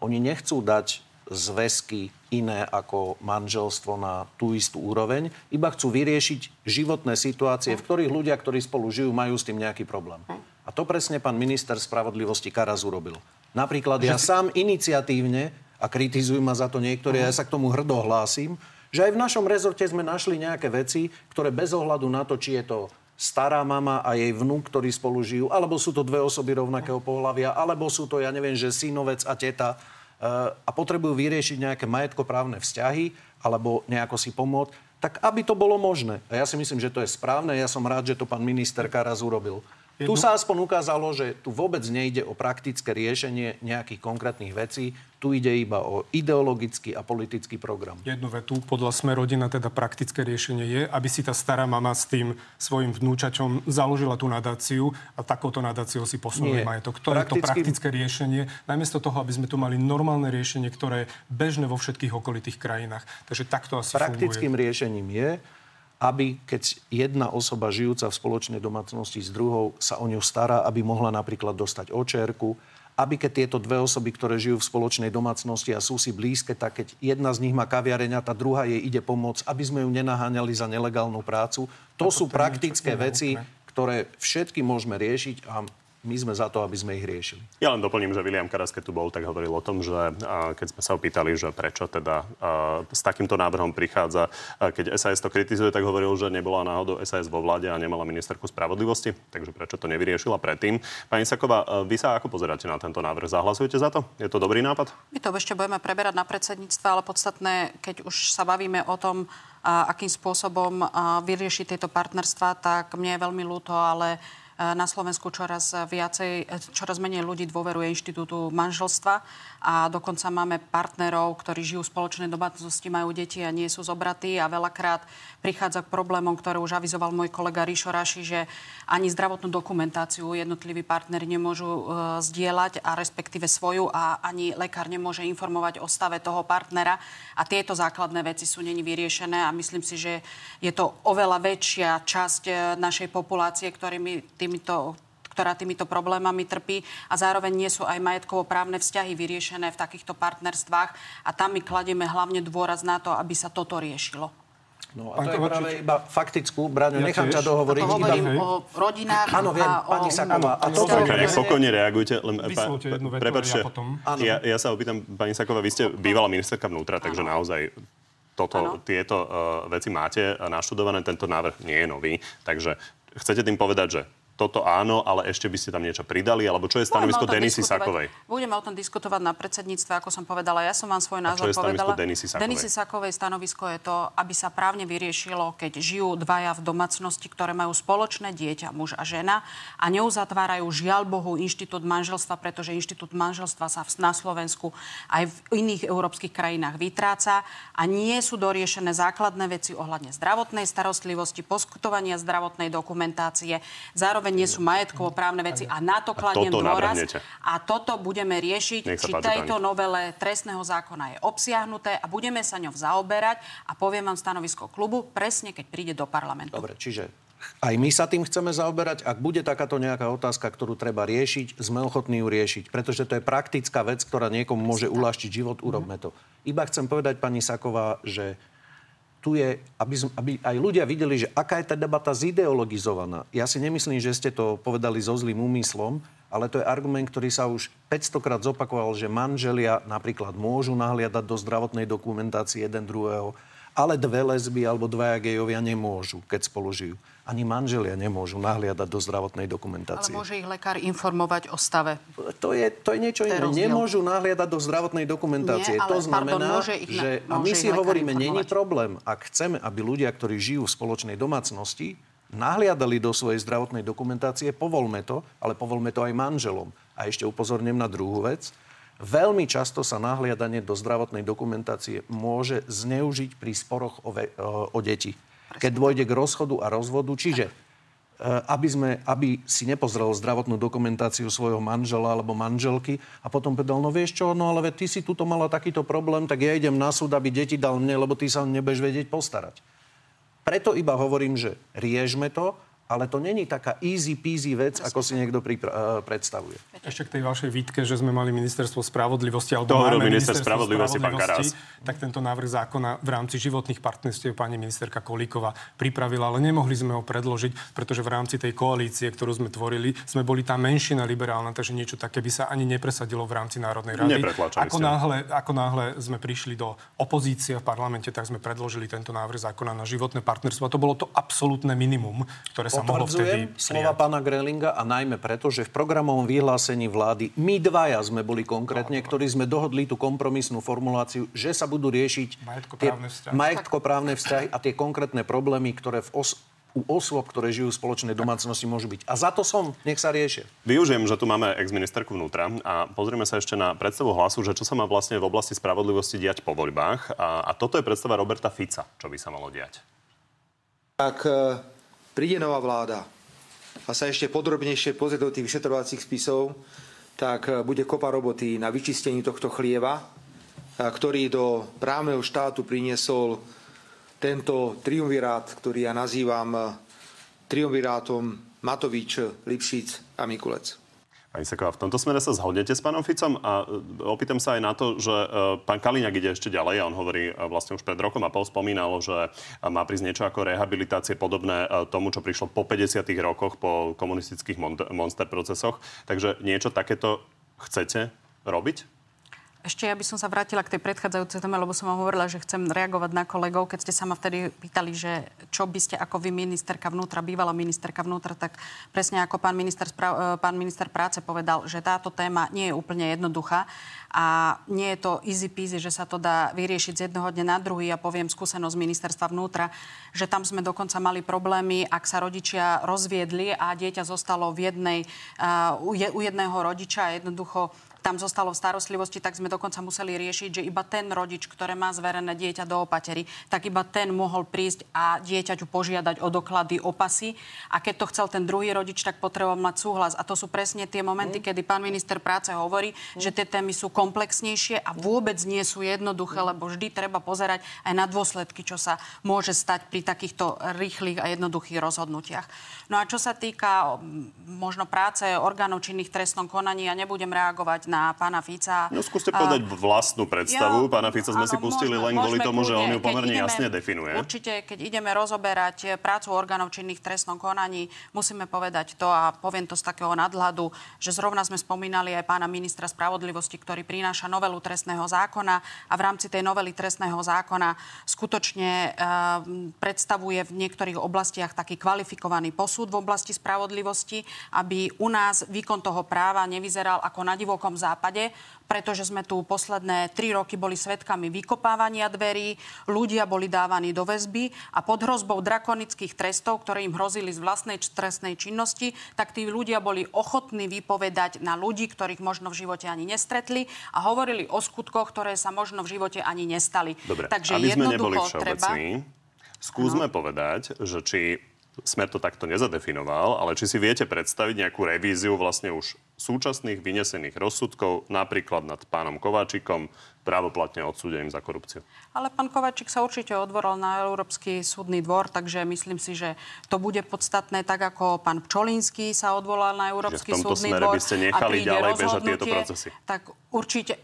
oni nechcú dať zväzky iné ako manželstvo na tú istú úroveň, iba chcú vyriešiť životné situácie, v ktorých ľudia, ktorí spolu žijú, majú s tým nejaký problém. A to presne pán minister spravodlivosti Karas urobil. Napríklad ja sám iniciatívne, a kritizujú ma za to niektorí, ja sa k tomu hrdo hlásim, že aj v našom rezorte sme našli nejaké veci, ktoré bez ohľadu na to, či je to stará mama a jej vnúk, ktorí spolu žijú, alebo sú to dve osoby rovnakého pohľavia, alebo sú to, ja neviem, že synovec a teta uh, a potrebujú vyriešiť nejaké majetkoprávne vzťahy alebo nejako si pomôcť, tak aby to bolo možné. A ja si myslím, že to je správne. Ja som rád, že to pán minister Karas urobil. Tu sa aspoň ukázalo, že tu vôbec nejde o praktické riešenie nejakých konkrétnych vecí. Tu ide iba o ideologický a politický program. Jednu vetu, podľa sme rodina, teda praktické riešenie je, aby si tá stará mama s tým svojim vnúčačom založila tú nadáciu a takouto nadáciou si posunuli majetok. To Prakticky... je to praktické riešenie, namiesto toho, aby sme tu mali normálne riešenie, ktoré je bežné vo všetkých okolitých krajinách. Takže takto asi Praktickým funguje. riešením je, aby keď jedna osoba žijúca v spoločnej domácnosti s druhou sa o ňu stará, aby mohla napríklad dostať očerku, aby keď tieto dve osoby, ktoré žijú v spoločnej domácnosti a sú si blízke, tak keď jedna z nich má kaviareň a tá druhá jej ide pomôcť, aby sme ju nenaháňali za nelegálnu prácu. To sú praktické veci, ktoré všetky môžeme riešiť a my sme za to, aby sme ich riešili. Ja len doplním, že William Karas, keď tu bol, tak hovoril o tom, že keď sme sa opýtali, že prečo teda s takýmto návrhom prichádza, keď SAS to kritizuje, tak hovoril, že nebola náhodou SAS vo vláde a nemala ministerku spravodlivosti, takže prečo to nevyriešila predtým. Pani Saková, vy sa ako pozeráte na tento návrh? Zahlasujete za to? Je to dobrý nápad? My to ešte budeme preberať na predsedníctve, ale podstatné, keď už sa bavíme o tom, akým spôsobom vyriešiť tieto partnerstva, tak mne je veľmi ľúto, ale na Slovensku čoraz viacej, čoraz menej ľudí dôveruje inštitútu manželstva a dokonca máme partnerov, ktorí žijú v spoločnej domácnosti, majú deti a nie sú zobratí a veľakrát prichádza k problémom, ktoré už avizoval môj kolega Ríšo Raši, že ani zdravotnú dokumentáciu jednotliví partneri nemôžu e, zdieľať a respektíve svoju a ani lekár nemôže informovať o stave toho partnera. A tieto základné veci sú není vyriešené a myslím si, že je to oveľa väčšia časť e, našej populácie, ktorými týmito ktorá týmito problémami trpí. A zároveň nie sú aj majetkovo-právne vzťahy vyriešené v takýchto partnerstvách. A tam my kladieme hlavne dôraz na to, aby sa toto riešilo. No a to je práve iba faktickú, Braňo, ja nechám ťa dohovoriť. To hovorím iba... o rodinách Áno, viem, a pani Saková. A to nech pokojne reagujte. Len, prepačte, ja, ja sa opýtam, pani Saková, vy ste bývalá ministerka vnútra, takže naozaj toto, tieto uh, veci máte naštudované, tento návrh nie je nový. Takže chcete tým povedať, že toto áno, ale ešte by ste tam niečo pridali? Alebo čo je stanovisko Denisy Sakovej? Budeme o tom diskutovať na predsedníctve, ako som povedala. Ja som vám svoj názor a čo je povedala. Denisy Sakovej? Denisy Sakovej stanovisko je to, aby sa právne vyriešilo, keď žijú dvaja v domácnosti, ktoré majú spoločné dieťa, muž a žena a neuzatvárajú žiaľ Bohu inštitút manželstva, pretože inštitút manželstva sa na Slovensku aj v iných európskych krajinách vytráca a nie sú doriešené základné veci ohľadne zdravotnej starostlivosti, poskutovania zdravotnej dokumentácie, zároveň zároveň nie sú majetkovo právne veci a na to kladiem dôraz. A toto budeme riešiť, či tejto novele trestného zákona je obsiahnuté a budeme sa ňou zaoberať a poviem vám stanovisko klubu presne, keď príde do parlamentu. Dobre, čiže aj my sa tým chceme zaoberať. Ak bude takáto nejaká otázka, ktorú treba riešiť, sme ochotní ju riešiť. Pretože to je praktická vec, ktorá niekomu môže uľahčiť život, urobme to. Iba chcem povedať, pani Saková, že tu je, aby, aby aj ľudia videli, že aká je tá debata zideologizovaná. Ja si nemyslím, že ste to povedali so zlým úmyslom, ale to je argument, ktorý sa už 500 krát zopakoval, že manželia napríklad môžu nahliadať do zdravotnej dokumentácie jeden druhého, ale dve lesby alebo dvaja gejovia nemôžu, keď spolu žijú. Ani manželia nemôžu nahliadať do zdravotnej dokumentácie. Ale môže ich lekár informovať o stave. To je, to je niečo iné. Nemôžu nahliadať do zdravotnej dokumentácie. Nie, to znamená, pardon, môže ich, že a my si hovoríme, není problém, ak chceme, aby ľudia, ktorí žijú v spoločnej domácnosti, nahliadali do svojej zdravotnej dokumentácie, povolme to, ale povolme to aj manželom. A ešte upozorním na druhú vec Veľmi často sa nahliadanie do zdravotnej dokumentácie môže zneužiť pri sporoch o, ve, o deti. Keď dôjde k rozchodu a rozvodu. Čiže e, aby, sme, aby si nepozrel zdravotnú dokumentáciu svojho manžela alebo manželky a potom povedal, no vieš čo, no ale ty si tuto mala takýto problém, tak ja idem na súd, aby deti dal mne, lebo ty sa nebudeš vedieť postarať. Preto iba hovorím, že riežme to, ale to není taká easy peasy vec, ako si niekto pripra- predstavuje. Ešte k tej vašej výtke, že sme mali ministerstvo spravodlivosti, alebo to máme minister spravodlivosti, spravodlivosti pán tak tento návrh zákona v rámci životných partnerstiev pani ministerka Kolíková pripravila, ale nemohli sme ho predložiť, pretože v rámci tej koalície, ktorú sme tvorili, sme boli tá menšina liberálna, takže niečo také by sa ani nepresadilo v rámci Národnej rady. Ako náhle, ako náhle sme prišli do opozície v parlamente, tak sme predložili tento návrh zákona na životné partnerstvo. A to bolo to absolútne minimum, ktoré sa mohlo vtedy slova pána Grelinga a najmä preto, že v programovom vyhlásení vlády my dvaja sme boli konkrétne, no, ktorí sme dohodli tú kompromisnú formuláciu, že sa budú riešiť majetkoprávne vzťahy, majetkoprávne vzťahy a tie konkrétne problémy, ktoré v os- u osôb, ktoré žijú v spoločnej domácnosti, môžu byť. A za to som, nech sa riešia. Využijem, že tu máme ex-ministerku vnútra a pozrieme sa ešte na predstavu hlasu, že čo sa má vlastne v oblasti spravodlivosti diať po voľbách. A, a toto je predstava Roberta Fica, čo by sa malo diať. Tak príde nová vláda a sa ešte podrobnejšie pozrie do tých vyšetrovacích spisov, tak e, bude kopa roboty na vyčistení tohto chlieva, e, ktorý do právneho štátu priniesol tento triumvirát, ktorý ja nazývam eh, triumvirátom Matovič, Lipšic a Mikulec. Pani Seková, v tomto smere sa zhodnete s pánom Ficom a e, opýtam sa aj na to, že e, pán Kaliňák ide ešte ďalej a on hovorí e, vlastne už pred rokom a pol spomínal, že má prísť niečo ako rehabilitácie podobné tomu, čo prišlo po 50 rokoch, po komunistických monster procesoch. Takže niečo takéto chcete robiť? Ešte ja by som sa vrátila k tej predchádzajúcej téme, lebo som vám hovorila, že chcem reagovať na kolegov. Keď ste sa ma vtedy pýtali, že čo by ste ako vy ministerka vnútra, bývalá ministerka vnútra, tak presne ako pán minister, spra- pán minister práce povedal, že táto téma nie je úplne jednoduchá a nie je to easy peasy, že sa to dá vyriešiť z jedného dňa na druhý. Ja poviem skúsenosť ministerstva vnútra, že tam sme dokonca mali problémy, ak sa rodičia rozviedli a dieťa zostalo v jednej, u jedného rodiča a jednoducho tam zostalo v starostlivosti, tak sme dokonca museli riešiť, že iba ten rodič, ktoré má zverené dieťa do opatery, tak iba ten mohol prísť a dieťaťu požiadať o doklady opasy. A keď to chcel ten druhý rodič, tak potreboval mať súhlas. A to sú presne tie momenty, mm. kedy pán minister práce hovorí, mm. že tie témy sú komplexnejšie a vôbec nie sú jednoduché, lebo vždy treba pozerať aj na dôsledky, čo sa môže stať pri takýchto rýchlych a jednoduchých rozhodnutiach. No a čo sa týka možno práce orgánov činných trestnom konaní, ja nebudem reagovať na pána Fica. No skúste povedať uh, vlastnú predstavu. Ja, pána Fica sme áno, si pustili môžeme, len kvôli tomu, že on ju pomerne ideme, jasne definuje. Určite, keď ideme rozoberať prácu orgánov činných trestnom konaní, musíme povedať to a poviem to z takého nadhľadu, že zrovna sme spomínali aj pána ministra spravodlivosti, ktorý prináša novelu trestného zákona a v rámci tej novely trestného zákona skutočne uh, predstavuje v niektorých oblastiach taký kvalifikovaný posun súd v oblasti spravodlivosti, aby u nás výkon toho práva nevyzeral ako na divokom západe, pretože sme tu posledné tri roky boli svetkami vykopávania dverí, ľudia boli dávaní do väzby a pod hrozbou drakonických trestov, ktoré im hrozili z vlastnej trestnej činnosti, tak tí ľudia boli ochotní vypovedať na ľudí, ktorých možno v živote ani nestretli a hovorili o skutkoch, ktoré sa možno v živote ani nestali. Dobre, Takže aby sme neboli všeobecní, treba... skúsme ano. povedať, že či Smer to takto nezadefinoval, ale či si viete predstaviť nejakú revíziu vlastne už súčasných vynesených rozsudkov, napríklad nad pánom Kováčikom, právoplatne odsúdeným za korupciu. Ale pán Kováčik sa určite odvoril na Európsky súdny dvor, takže myslím si, že to bude podstatné, tak ako pán Pčolínsky sa odvolal na Európsky súdny dvor. by ste nechali ďalej bežať tieto procesy. Tak určite,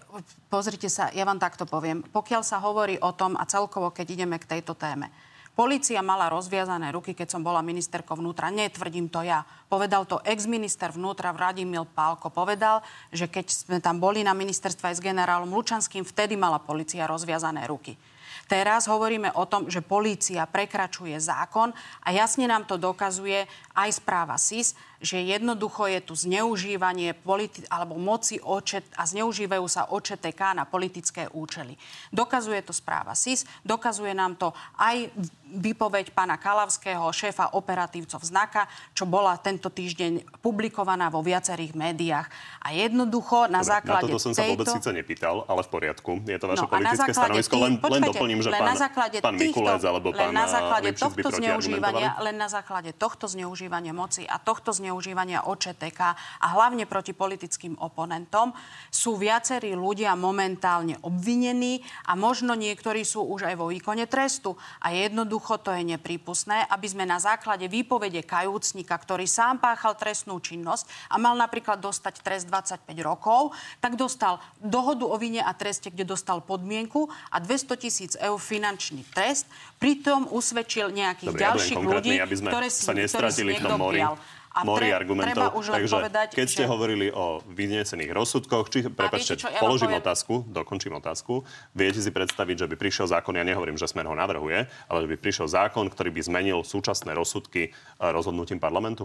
pozrite sa, ja vám takto poviem. Pokiaľ sa hovorí o tom a celkovo, keď ideme k tejto téme, Polícia mala rozviazané ruky, keď som bola ministerkou vnútra. Netvrdím to ja. Povedal to ex-minister vnútra Vladimír Pálko. Povedal, že keď sme tam boli na ministerstve aj s generálom Lučanským, vtedy mala policia rozviazané ruky. Teraz hovoríme o tom, že polícia prekračuje zákon a jasne nám to dokazuje aj správa SIS, že jednoducho je tu zneužívanie politi- alebo moci očet a zneužívajú sa OČTK na politické účely. Dokazuje to správa SIS, dokazuje nám to aj výpoveď pána Kalavského, šéfa operatívcov znaka, čo bola tento týždeň publikovaná vo viacerých médiách. A jednoducho na Dobre, základe na toto som tejto... sa vôbec síce nepýtal, ale v poriadku. Je to vaše no, politické stanovisko. Len, počkajte, len doplním, že len pán, na základe pán týchto, Mikulec alebo pán na základe tohto zneužívania, len na základe tohto zneužívania moci a tohto zneužívania OČTK a hlavne proti politickým oponentom sú viacerí ľudia momentálne obvinení a možno niektorí sú už aj vo výkone trestu. A jednoducho to je neprípustné, aby sme na základe výpovede kajúcnika, ktorý sám páchal trestnú činnosť a mal napríklad dostať trest 25 rokov, tak dostal dohodu o vine a treste, kde dostal podmienku a 200 tisíc eur finančný trest. Pritom usvedčil nejakých Dobre, ďalších ja ľudí, aby sme ktoré si, sa nestratili v tom mori. Prijal. A mori argumentov. Už Takže povedať, keď ste že... hovorili o vynesených rozsudkoch, či, prepačte, ja položím poviem... otázku, dokončím otázku. Viete si predstaviť, že by prišiel zákon, ja nehovorím, že Smer ho navrhuje, ale že by prišiel zákon, ktorý by zmenil súčasné rozsudky eh, rozhodnutím parlamentu?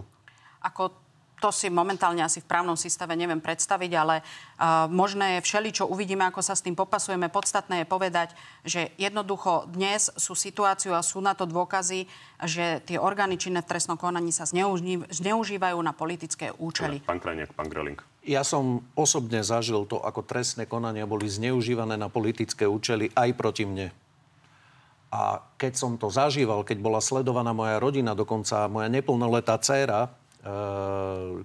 Ako to si momentálne asi v právnom systéme neviem predstaviť, ale uh, možné je všeli, čo uvidíme, ako sa s tým popasujeme. Podstatné je povedať, že jednoducho dnes sú situáciu a sú na to dôkazy, že tie orgány činné v trestnom konaní sa zneuží, zneužívajú na politické účely. Pán Krajniak, pán Greling. Ja som osobne zažil to, ako trestné konania boli zneužívané na politické účely aj proti mne. A keď som to zažíval, keď bola sledovaná moja rodina, dokonca moja neplnoletá dcéra,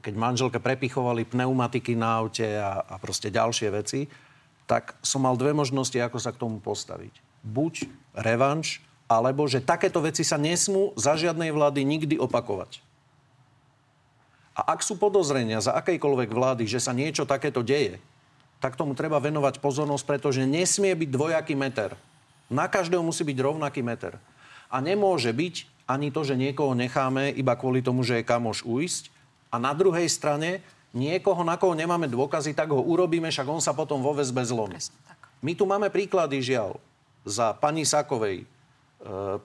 keď manželke prepichovali pneumatiky na aute a, a proste ďalšie veci, tak som mal dve možnosti, ako sa k tomu postaviť. Buď revanš alebo že takéto veci sa nesmú za žiadnej vlády nikdy opakovať. A ak sú podozrenia za akejkoľvek vlády, že sa niečo takéto deje, tak tomu treba venovať pozornosť, pretože nesmie byť dvojaký meter. Na každého musí byť rovnaký meter. A nemôže byť ani to, že niekoho necháme iba kvôli tomu, že je kamoš uísť. A na druhej strane niekoho, na koho nemáme dôkazy, tak ho urobíme, však on sa potom vo väzbe zlomí. My tu máme príklady, žiaľ, za pani Sakovej, e,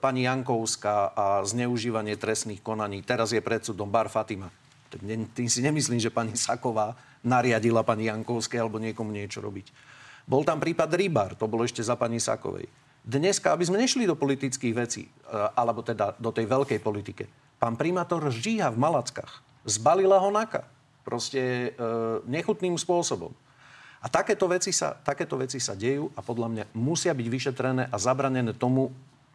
pani Jankovská a zneužívanie trestných konaní. Teraz je pred súdom Bar Fatima. Tým si nemyslím, že pani Saková nariadila pani Jankovskej alebo niekomu niečo robiť. Bol tam prípad Rybar, to bolo ešte za pani Sakovej. Dneska, aby sme nešli do politických vecí, e, alebo teda do tej veľkej politike, pán primátor žíha v Malackách. Zbalila ho naka. Proste e, nechutným spôsobom. A takéto veci, sa, takéto veci sa dejú a podľa mňa musia byť vyšetrené a zabranené tomu,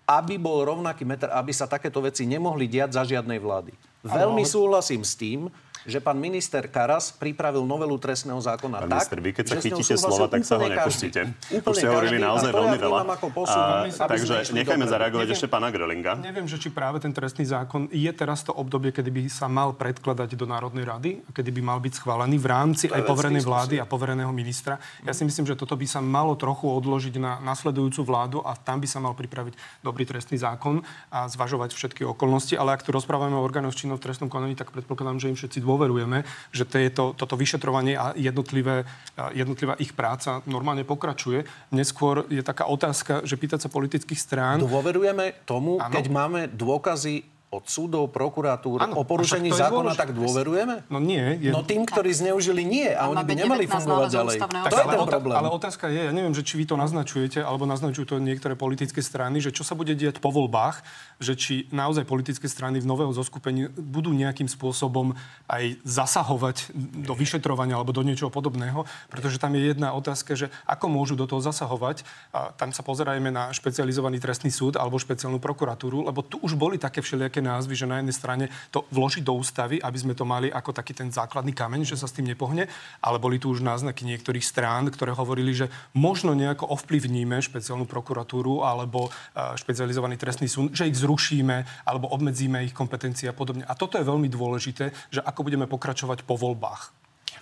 aby bol rovnaký meter, aby sa takéto veci nemohli diať za žiadnej vlády. Veľmi súhlasím s tým, že pán minister Karas pripravil novelu trestného zákona pán tak, minister, vy keď sa chytíte slova, tak sa ho nepustíte. Už ste hovorili naozaj veľmi veľa. posun, A, takže nechajme dobre. zareagovať Neviem. ešte pána Grelinga. Neviem, že či práve ten trestný zákon je teraz to obdobie, kedy by sa mal predkladať do Národnej rady a kedy by mal byť schválený v rámci aj poverenej vlády a povereného ministra. Ja si myslím, že toto by sa malo trochu odložiť na nasledujúcu vládu a tam by sa mal pripraviť dobrý trestný zákon a zvažovať všetky okolnosti. Ale ak tu rozprávame o orgánoch činov v trestnom konaní, tak predpokladám, že im všetci dôverujeme, že tieto, toto vyšetrovanie a jednotlivé, jednotlivá ich práca normálne pokračuje. Neskôr je taká otázka, že pýtať sa politických strán. Dôverujeme tomu, Áno. keď máme dôkazy od súdov, prokuratúr Áno, o porušení zákona, tak dôverujeme? No nie. Je... No tým, ktorí zneužili, nie. A, A oni by nemali 19 fungovať ďalej. ústavného To je ale, ten problém. ale otázka je, ja neviem, že či vy to naznačujete, alebo naznačujú to niektoré politické strany, že čo sa bude diať po voľbách, že či naozaj politické strany v nového zoskupení budú nejakým spôsobom aj zasahovať do vyšetrovania alebo do niečoho podobného, pretože tam je jedna otázka, že ako môžu do toho zasahovať. A tam sa pozerajme na špecializovaný trestný súd alebo špeciálnu prokuratúru, lebo tu už boli také všelijaké názvy, že na jednej strane to vložiť do ústavy, aby sme to mali ako taký ten základný kameň, že sa s tým nepohne, ale boli tu už náznaky niektorých strán, ktoré hovorili, že možno nejako ovplyvníme špeciálnu prokuratúru alebo eh, špecializovaný trestný súd, že ich zrušíme alebo obmedzíme ich kompetencie a podobne. A toto je veľmi dôležité, že ako budeme pokračovať po voľbách.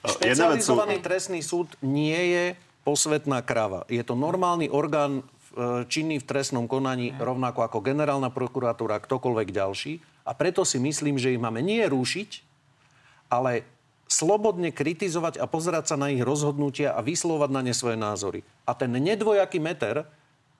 Sú... Špecializovaný trestný súd nie je posvetná krava. Je to normálny orgán e, činný v trestnom konaní, rovnako ako generálna prokuratúra, ktokoľvek ďalší. A preto si myslím, že ich máme nie rušiť, ale slobodne kritizovať a pozerať sa na ich rozhodnutia a vyslovať na ne svoje názory. A ten nedvojaký meter,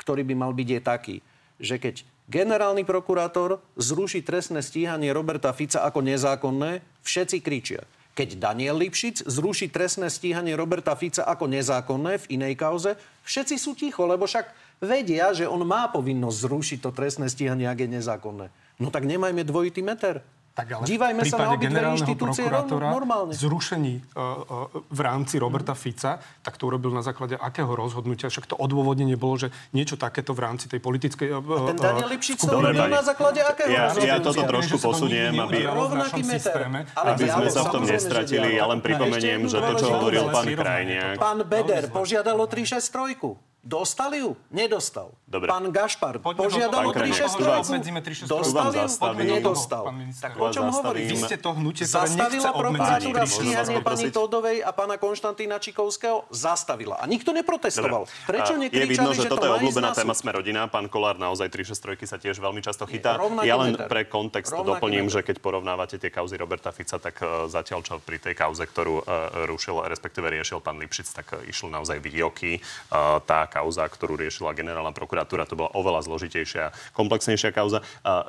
ktorý by mal byť, je taký, že keď generálny prokurátor zruší trestné stíhanie Roberta Fica ako nezákonné, všetci kričia. Keď Daniel Lipšic zruší trestné stíhanie Roberta Fica ako nezákonné v inej kauze, všetci sú ticho, lebo však vedia, že on má povinnosť zrušiť to trestné stíhanie, ak je nezákonné. No tak nemajme dvojitý meter. Tak ale Dívajme v sa na obidve inštitúcie normálne. zrušení uh, uh, v rámci Roberta Fica, tak to urobil na základe akého rozhodnutia? Však to odôvodnenie bolo, že niečo takéto v rámci tej politickej... Uh, A ten Daniel Lipšic to Dobre, robil pani. na základe akého Ja, ja rozhodnutia? toto trošku posuniem, aby, Rovnaký meter. aby sme sa v tom nestratili. Ja len No, pripomeniem, že to, čo hovoril pán Krajniak, Pán Beder požiadal o 363. Dostal ju? Nedostal. Dobre. Pán Gašpar Poďme požiadal o Krajniak, 363. tu vás- obmedzíme 363. Dostal ju? Nedostal. Tak o čom zastavím. Vy ste to hnutie, ktoré Zastavila prokuratúra 363. stíhanie pani? Todovej a pána Konštantína Čikovského? Zastavila. A nikto neprotestoval. Prečo A nekričali, Je vidno, že, že toto to je obľúbená na téma? Sme rodina. Pán Kolár naozaj 363 sa tiež veľmi často chytá. Ja len pre kontext doplním, že keď porovnávate tie kauzy Roberta Fica, tak e, zatiaľ čo pri tej kauze, ktorú e, rušil, respektíve riešil pán Lipšic, tak e, išlo naozaj výjoky. E, Tá kauza, ktorú riešila generálna prokuratúra, to bola oveľa zložitejšia, komplexnejšia kauza.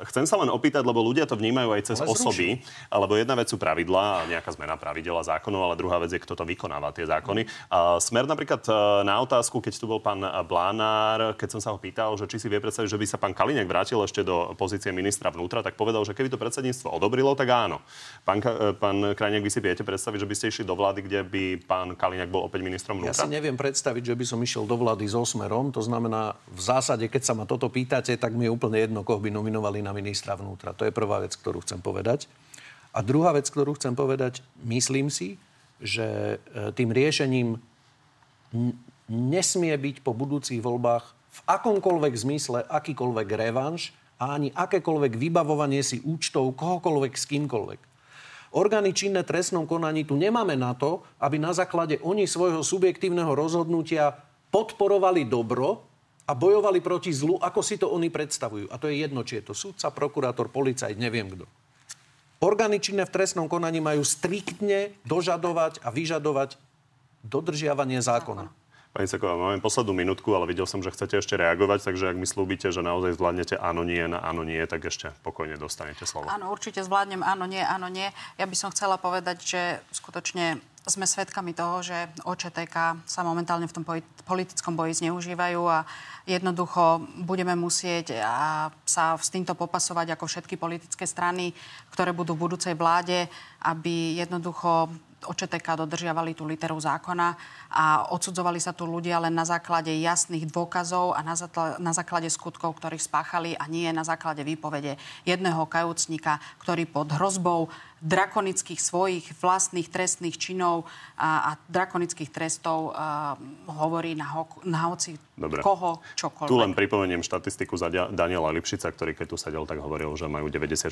Chcem sa len opýtať, lebo ľudia to vnímajú aj cez Ale osoby, lebo jedna vec sú pravidlá, nejaká zmena pravidel a zákonov, ale druhá vec je, kto to vykonáva, tie zákony. A Smer napríklad e, na otázku, keď tu bol pán Blánár, keď som sa ho pýtal, že či si vie predstaviť, že by sa pán Kaliňák vrátil ešte do pozície ministra vnútra, tak povedal, že keby to predsedníctvo odobrilo, tak áno. Pán, e, pán Krajniak, vy si viete predstaviť, že by ste išli do vlády, kde by pán Kaliňák bol opäť ministrom Ja vnútra? si neviem predstaviť, že by som išiel do vlády so Smerom. To znamená, v zásade, keď sa ma toto pýtate, tak mi je úplne jedno, koho by nominovali na ministra vnútra. To je prvá vec, ktorú chcem povedať. A druhá vec, ktorú chcem povedať, myslím si, že e, tým riešením nesmie byť po budúcich voľbách v akomkoľvek zmysle akýkoľvek revanš a ani akékoľvek vybavovanie si účtov kohokoľvek s kýmkoľvek. Orgány činné trestnom konaní tu nemáme na to, aby na základe oni svojho subjektívneho rozhodnutia podporovali dobro a bojovali proti zlu, ako si to oni predstavujú. A to je jedno, či je to sudca, prokurátor, policajt, neviem kto. Orgány činné v trestnom konaní majú striktne dožadovať a vyžadovať dodržiavanie zákona. Pani Seková, máme poslednú minútku, ale videl som, že chcete ešte reagovať, takže ak mi slúbite, že naozaj zvládnete áno, nie na áno, nie, tak ešte pokojne dostanete slovo. Áno, určite zvládnem áno, nie, áno, nie. Ja by som chcela povedať, že skutočne sme svedkami toho, že OČTK sa momentálne v tom politickom boji zneužívajú a jednoducho budeme musieť sa s týmto popasovať ako všetky politické strany, ktoré budú v budúcej vláde, aby jednoducho OČTK dodržiavali tú literu zákona a odsudzovali sa tu ľudia len na základe jasných dôkazov a na základe skutkov, ktorých spáchali a nie na základe výpovede jedného kajúcnika, ktorý pod hrozbou drakonických svojich vlastných trestných činov a, a drakonických trestov a, hovorí na, ho, na hoci Dobre. koho čokoľvek. Tu len pripomeniem štatistiku za Daniela Lipšica, ktorý keď tu sedel, tak hovoril, že majú 94%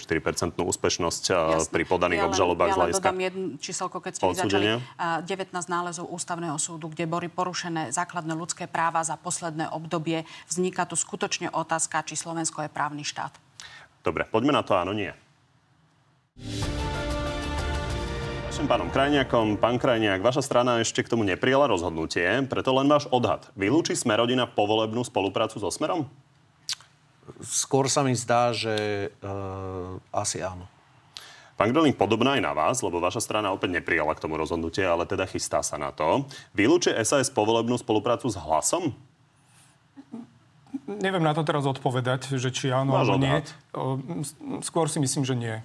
úspešnosť Jasne. pri podaných ja obžalobách ja dodám jednu číselko, keď ste začali. 19 nálezov ústavného súdu, kde boli porušené základné ľudské práva za posledné obdobie. Vzniká tu skutočne otázka, či Slovensko je právny štát. Dobre, poďme na to áno, nie. Vašim pánom Krajniakom. Pán Krajniak, vaša strana ešte k tomu neprijala rozhodnutie, preto len váš odhad. Vylúči Smerodina povolebnú spoluprácu so Smerom? Skôr sa mi zdá, že uh, asi áno. Pán Grilling, podobná aj na vás, lebo vaša strana opäť neprijala k tomu rozhodnutie, ale teda chystá sa na to. Vylúči SAS povolebnú spoluprácu s hlasom? Neviem na to teraz odpovedať, že či áno alebo nie. Skôr si myslím, že nie.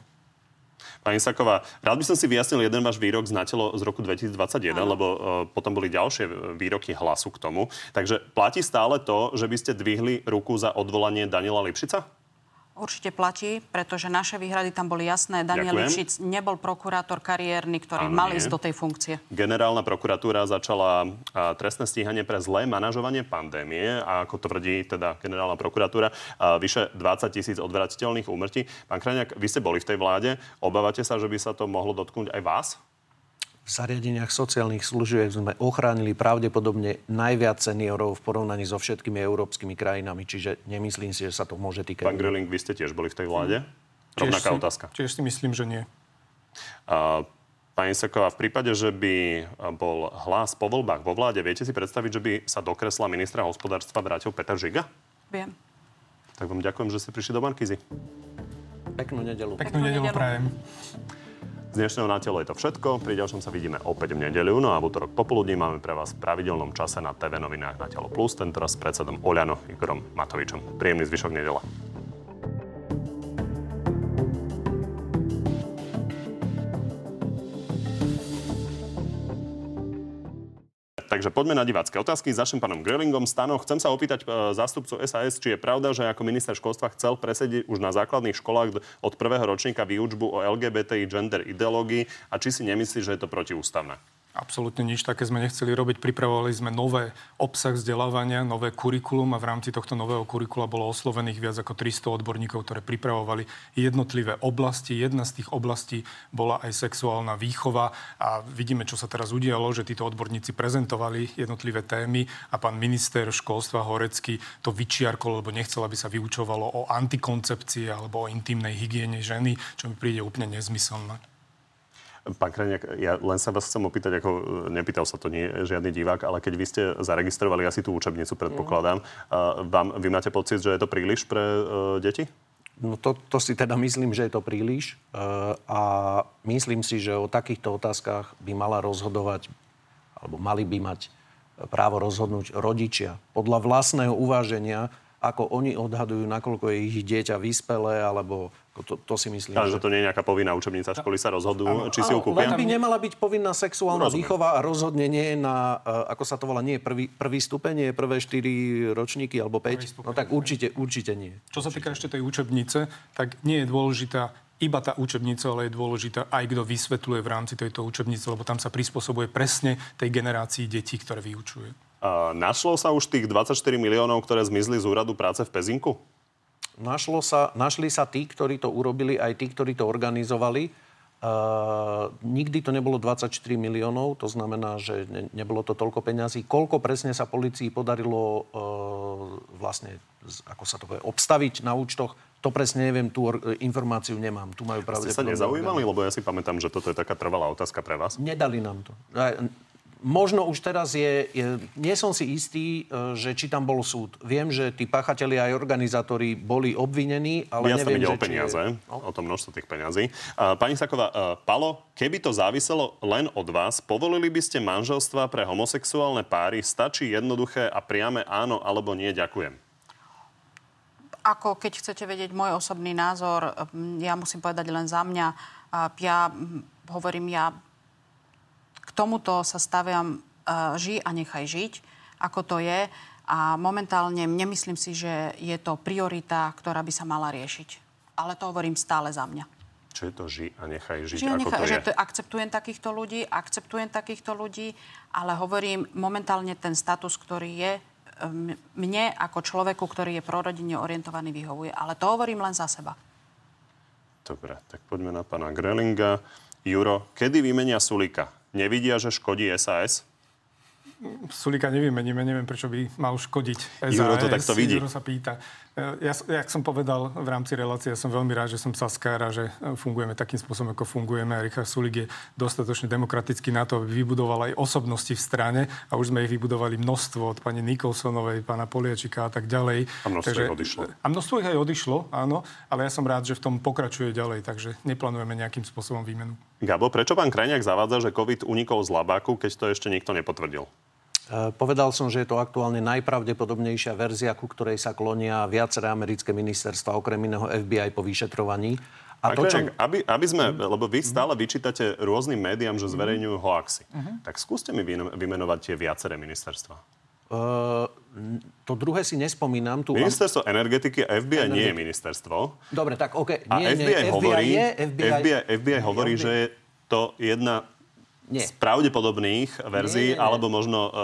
Pani Saková, rád by som si vyjasnil jeden váš výrok z natelo z roku 2021, ano. lebo uh, potom boli ďalšie výroky hlasu k tomu. Takže platí stále to, že by ste dvihli ruku za odvolanie Daniela Lipšica? Určite platí, pretože naše výhrady tam boli jasné. Daniel Lipšic nebol prokurátor kariérny, ktorý Áno, mal nie. ísť do tej funkcie. Generálna prokuratúra začala trestné stíhanie pre zlé manažovanie pandémie a ako tvrdí teda generálna prokuratúra, vyše 20 tisíc odvratiteľných úmrtí. Pán Krajňák, vy ste boli v tej vláde. Obávate sa, že by sa to mohlo dotknúť aj vás? Zariadeniach sociálnych služieb sme ochránili pravdepodobne najviac seniorov v porovnaní so všetkými európskymi krajinami, čiže nemyslím si, že sa to môže týkať. Pán Grilling, vy ste tiež boli v tej vláde? Rovnaká si, otázka. Tiež si myslím, že nie. Uh, Pani Seková, v prípade, že by bol hlas po voľbách vo vláde, viete si predstaviť, že by sa do kresla ministra hospodárstva vrátil Peter Žiga? Viem. Tak vám ďakujem, že ste prišli do Markizy. Peknú nedelu. Peknú, Peknú nedelu prajem. Z dnešného na telo je to všetko. Pri ďalšom sa vidíme opäť v nedeľu. No a v útorok popoludní máme pre vás v pravidelnom čase na TV novinách na telo plus, tentoraz s predsedom Oľano Igorom Matovičom. Príjemný zvyšok nedela. Takže poďme na divácké otázky našim pánom Grellingom. Stano, chcem sa opýtať e, zástupcu SAS, či je pravda, že ako minister školstva chcel presediť už na základných školách od prvého ročníka výučbu o LGBTI gender ideológii a či si nemyslí, že je to protiústavné? Absolútne nič také sme nechceli robiť. Pripravovali sme nové obsah vzdelávania, nové kurikulum a v rámci tohto nového kurikula bolo oslovených viac ako 300 odborníkov, ktoré pripravovali jednotlivé oblasti. Jedna z tých oblastí bola aj sexuálna výchova a vidíme, čo sa teraz udialo, že títo odborníci prezentovali jednotlivé témy a pán minister školstva Horecký to vyčiarkol, lebo nechcel, aby sa vyučovalo o antikoncepcii alebo o intimnej hygiene ženy, čo mi príde úplne nezmyselné. Pán Krajniak, ja len sa vás chcem opýtať, ako nepýtal sa to nie žiadny divák, ale keď vy ste zaregistrovali asi tú učebnicu, predpokladám, mm. vám, vy máte pocit, že je to príliš pre uh, deti? No to, to si teda myslím, že je to príliš. Uh, a myslím si, že o takýchto otázkach by mala rozhodovať, alebo mali by mať právo rozhodnúť rodičia podľa vlastného uváženia, ako oni odhadujú, nakoľko je ich dieťa vyspelé, alebo to, to si myslím. Ale že to nie je nejaká povinná učebnica, školy sa rozhodujú, či si ju kúpia. Len by nemala byť povinná sexuálna Rozumiem. výchova a rozhodne nie na, uh, ako sa to volá, nie je prvý, prvý stupeň, nie je prvé 4 ročníky alebo 5. No tak určite, určite nie. Čo sa týka ešte tej učebnice, tak nie je dôležitá iba tá učebnica, ale je dôležitá aj kto vysvetľuje v rámci tejto učebnice, lebo tam sa prispôsobuje presne tej generácii detí, ktoré vyučuje. Uh, našlo sa už tých 24 miliónov, ktoré zmizli z úradu práce v Pezinku? Našlo sa, našli sa tí, ktorí to urobili, aj tí, ktorí to organizovali. Uh, nikdy to nebolo 24 miliónov, to znamená, že ne, nebolo to toľko peňazí. Koľko presne sa policii podarilo uh, vlastne, ako sa to povie, obstaviť na účtoch, to presne neviem, tú informáciu nemám. Tu majú Ste sa nezaujímali, lebo ja si pamätám, že toto je taká trvalá otázka pre vás. Nedali nám to. Možno už teraz je, je, nie som si istý, e, že či tam bol súd. Viem, že tí pachatelia aj organizátori boli obvinení, ale ja neviem, ide že o peniaze, je... no? o to množstvo tých peňazí. Pani Saková, uh, Palo, keby to záviselo len od vás, povolili by ste manželstva pre homosexuálne páry? Stačí jednoduché a priame áno alebo nie, ďakujem. Ako keď chcete vedieť môj osobný názor, ja musím povedať len za mňa. Ja hovorím, ja tomuto sa staviam uh, ži a nechaj žiť, ako to je. A momentálne nemyslím si, že je to priorita, ktorá by sa mala riešiť. Ale to hovorím stále za mňa. Čo je to ži a nechaj žiť? Ži a nechaj, ako to že je? To, akceptujem takýchto ľudí, akceptujem takýchto ľudí, ale hovorím momentálne ten status, ktorý je mne ako človeku, ktorý je prorodine orientovaný, vyhovuje. Ale to hovorím len za seba. Dobre, tak poďme na pána Grelinga. Juro, kedy vymenia Sulika? Nevidia, že škodí SAS? Sulika nevymeníme, neviem, prečo by mal škodiť SAS. Juro to takto vidí. Juro sa pýta. E, ja, jak som povedal v rámci relácie, ja som veľmi rád, že som saskár a že e, fungujeme takým spôsobom, ako fungujeme. A Richard Sulik je dostatočne demokratický na to, aby vybudoval aj osobnosti v strane a už sme ich vybudovali množstvo od pani Nikolsonovej, pána Poliačika a tak ďalej. A množstvo takže, ich odišlo. A množstvo ich aj odišlo, áno, ale ja som rád, že v tom pokračuje ďalej, takže neplánujeme nejakým spôsobom výmenu. Gabo, prečo pán Krajniak zavádza, že COVID unikol z labáku, keď to ešte nikto nepotvrdil? E, povedal som, že je to aktuálne najpravdepodobnejšia verzia, ku ktorej sa klonia viaceré americké ministerstva, okrem iného FBI po vyšetrovaní. A to, čo... aby, aby sme, lebo vy stále vyčítate rôznym médiám, že zverejňujú hoaxy. Uh-huh. Tak skúste mi vymenovať tie viaceré ministerstva. Uh, to druhé si nespomínam. Tu ministerstvo energetiky a FBI Energeti- nie je ministerstvo. Dobre, tak OK. Nie, a FBI, nie, hovorí, FBI, je, FBI, FBI, FBI hovorí, že je to jedna nie. z pravdepodobných verzií, nie, nie, nie. alebo možno uh,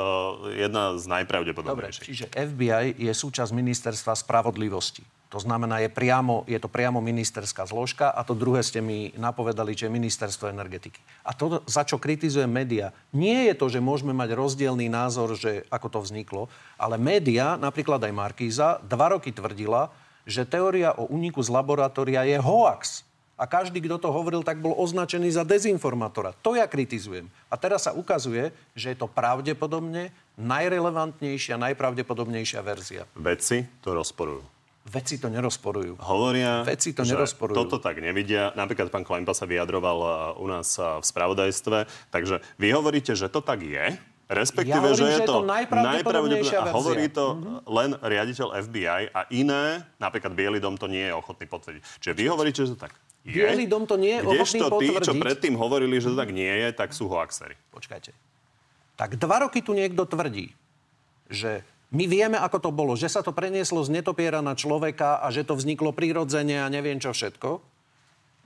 jedna z najpravdepodobnejších. Dobre, čiže FBI je súčasť ministerstva spravodlivosti. To znamená, je, priamo, je to priamo ministerská zložka a to druhé ste mi napovedali, že je ministerstvo energetiky. A to, za čo kritizujem média, nie je to, že môžeme mať rozdielný názor, že ako to vzniklo, ale média, napríklad aj Markíza, dva roky tvrdila, že teória o úniku z laboratória je hoax a každý, kto to hovoril, tak bol označený za dezinformátora. To ja kritizujem. A teraz sa ukazuje, že je to pravdepodobne najrelevantnejšia, najpravdepodobnejšia verzia. Vedci to rozporujú. Veci to nerozporujú. Hovoria, Veci to že nerozporujú. toto tak nevidia. Napríklad pán Klajmpa sa vyjadroval uh, u nás uh, v spravodajstve. Takže vy hovoríte, že to tak je, Respektíve, ja hovorím, že je to, to najpravdepodobnejšia A hovorí to mm-hmm. len riaditeľ FBI a iné, napríklad Bielý dom to nie je ochotný potvrdiť. Čiže vy hovoríte, že to tak je. Bielý dom to nie je ochotný Kdežto potvrdiť. tí, čo predtým hovorili, že to tak nie je, tak sú hoaxery. Počkajte. Tak dva roky tu niekto tvrdí, že my vieme, ako to bolo, že sa to prenieslo z netopiera na človeka a že to vzniklo prirodzene a neviem čo všetko.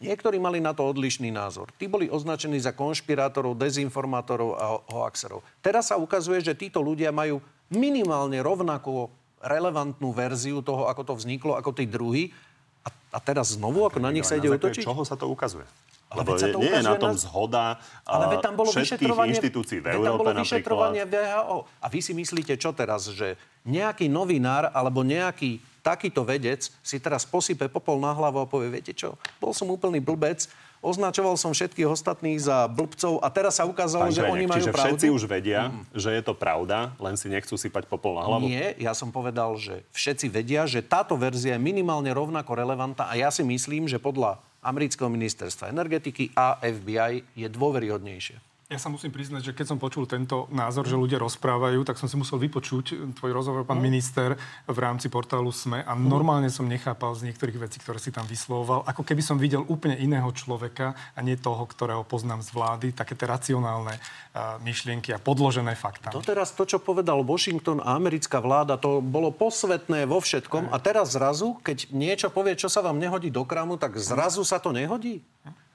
Niektorí mali na to odlišný názor. Tí boli označení za konšpirátorov, dezinformátorov a hoaxerov. Teraz sa ukazuje, že títo ľudia majú minimálne rovnako relevantnú verziu toho, ako to vzniklo, ako tí druhí. A, a teraz znovu, ako na nich sa ide utočiť? Čoho sa to ukazuje? Lebo je, nie je na tom zhoda ale tam bolo všetkých inštitúcií v Európe tam bolo vyšetrovanie VHO. A vy si myslíte čo teraz, že nejaký novinár alebo nejaký takýto vedec si teraz posype popol na hlavu a povie, viete čo, bol som úplný blbec, označoval som všetkých ostatných za blbcov a teraz sa ukázalo, Pán že Krenek, oni majú čiže pravdu. všetci už vedia, mm. že je to pravda, len si nechcú sypať popol na hlavu? Nie, ja som povedal, že všetci vedia, že táto verzia je minimálne rovnako relevantná a ja si myslím, že podľa amerického ministerstva energetiky a FBI je dôveryhodnejšie. Ja sa musím priznať, že keď som počul tento názor, že ľudia rozprávajú, tak som si musel vypočuť tvoj rozhovor, pán mm. minister, v rámci portálu SME a normálne som nechápal z niektorých vecí, ktoré si tam vyslovoval, ako keby som videl úplne iného človeka a nie toho, ktorého poznám z vlády, také tie racionálne uh, myšlienky a podložené fakta. To teraz to, čo povedal Washington a americká vláda, to bolo posvetné vo všetkom a teraz zrazu, keď niečo povie, čo sa vám nehodí do kramu, tak zrazu sa to nehodí?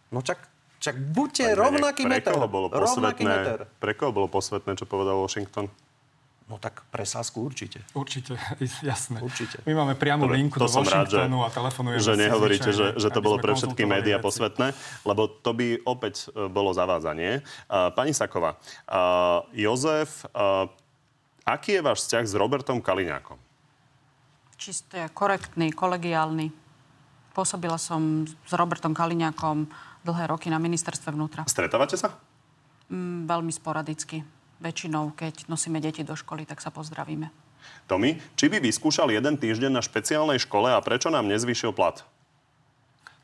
No čak však buďte rovnaký pre meter. Koho bolo rovnaký posvetné, meter. Pre koho bolo posvetné, čo povedal Washington? No tak pre Sasku určite. Určite, *laughs* jasné. Určite. My máme priamu Dobre, linku to do som rád, že, Washingtonu a telefonujeme že nehovoríte, že, zvyčajne, že to bolo pre všetky médiá veci. posvetné, lebo to by opäť e, bolo zavádzanie. Uh, Pani Saková, uh, Jozef, uh, aký je váš vzťah s Robertom Kaliňákom? Čisté, korektný, kolegiálny. Pôsobila som s Robertom Kaliňákom dlhé roky na ministerstve vnútra. Stretávate sa? Mm, veľmi sporadicky. Väčšinou, keď nosíme deti do školy, tak sa pozdravíme. Tomi, či by vyskúšal jeden týždeň na špeciálnej škole a prečo nám nezvýšil plat?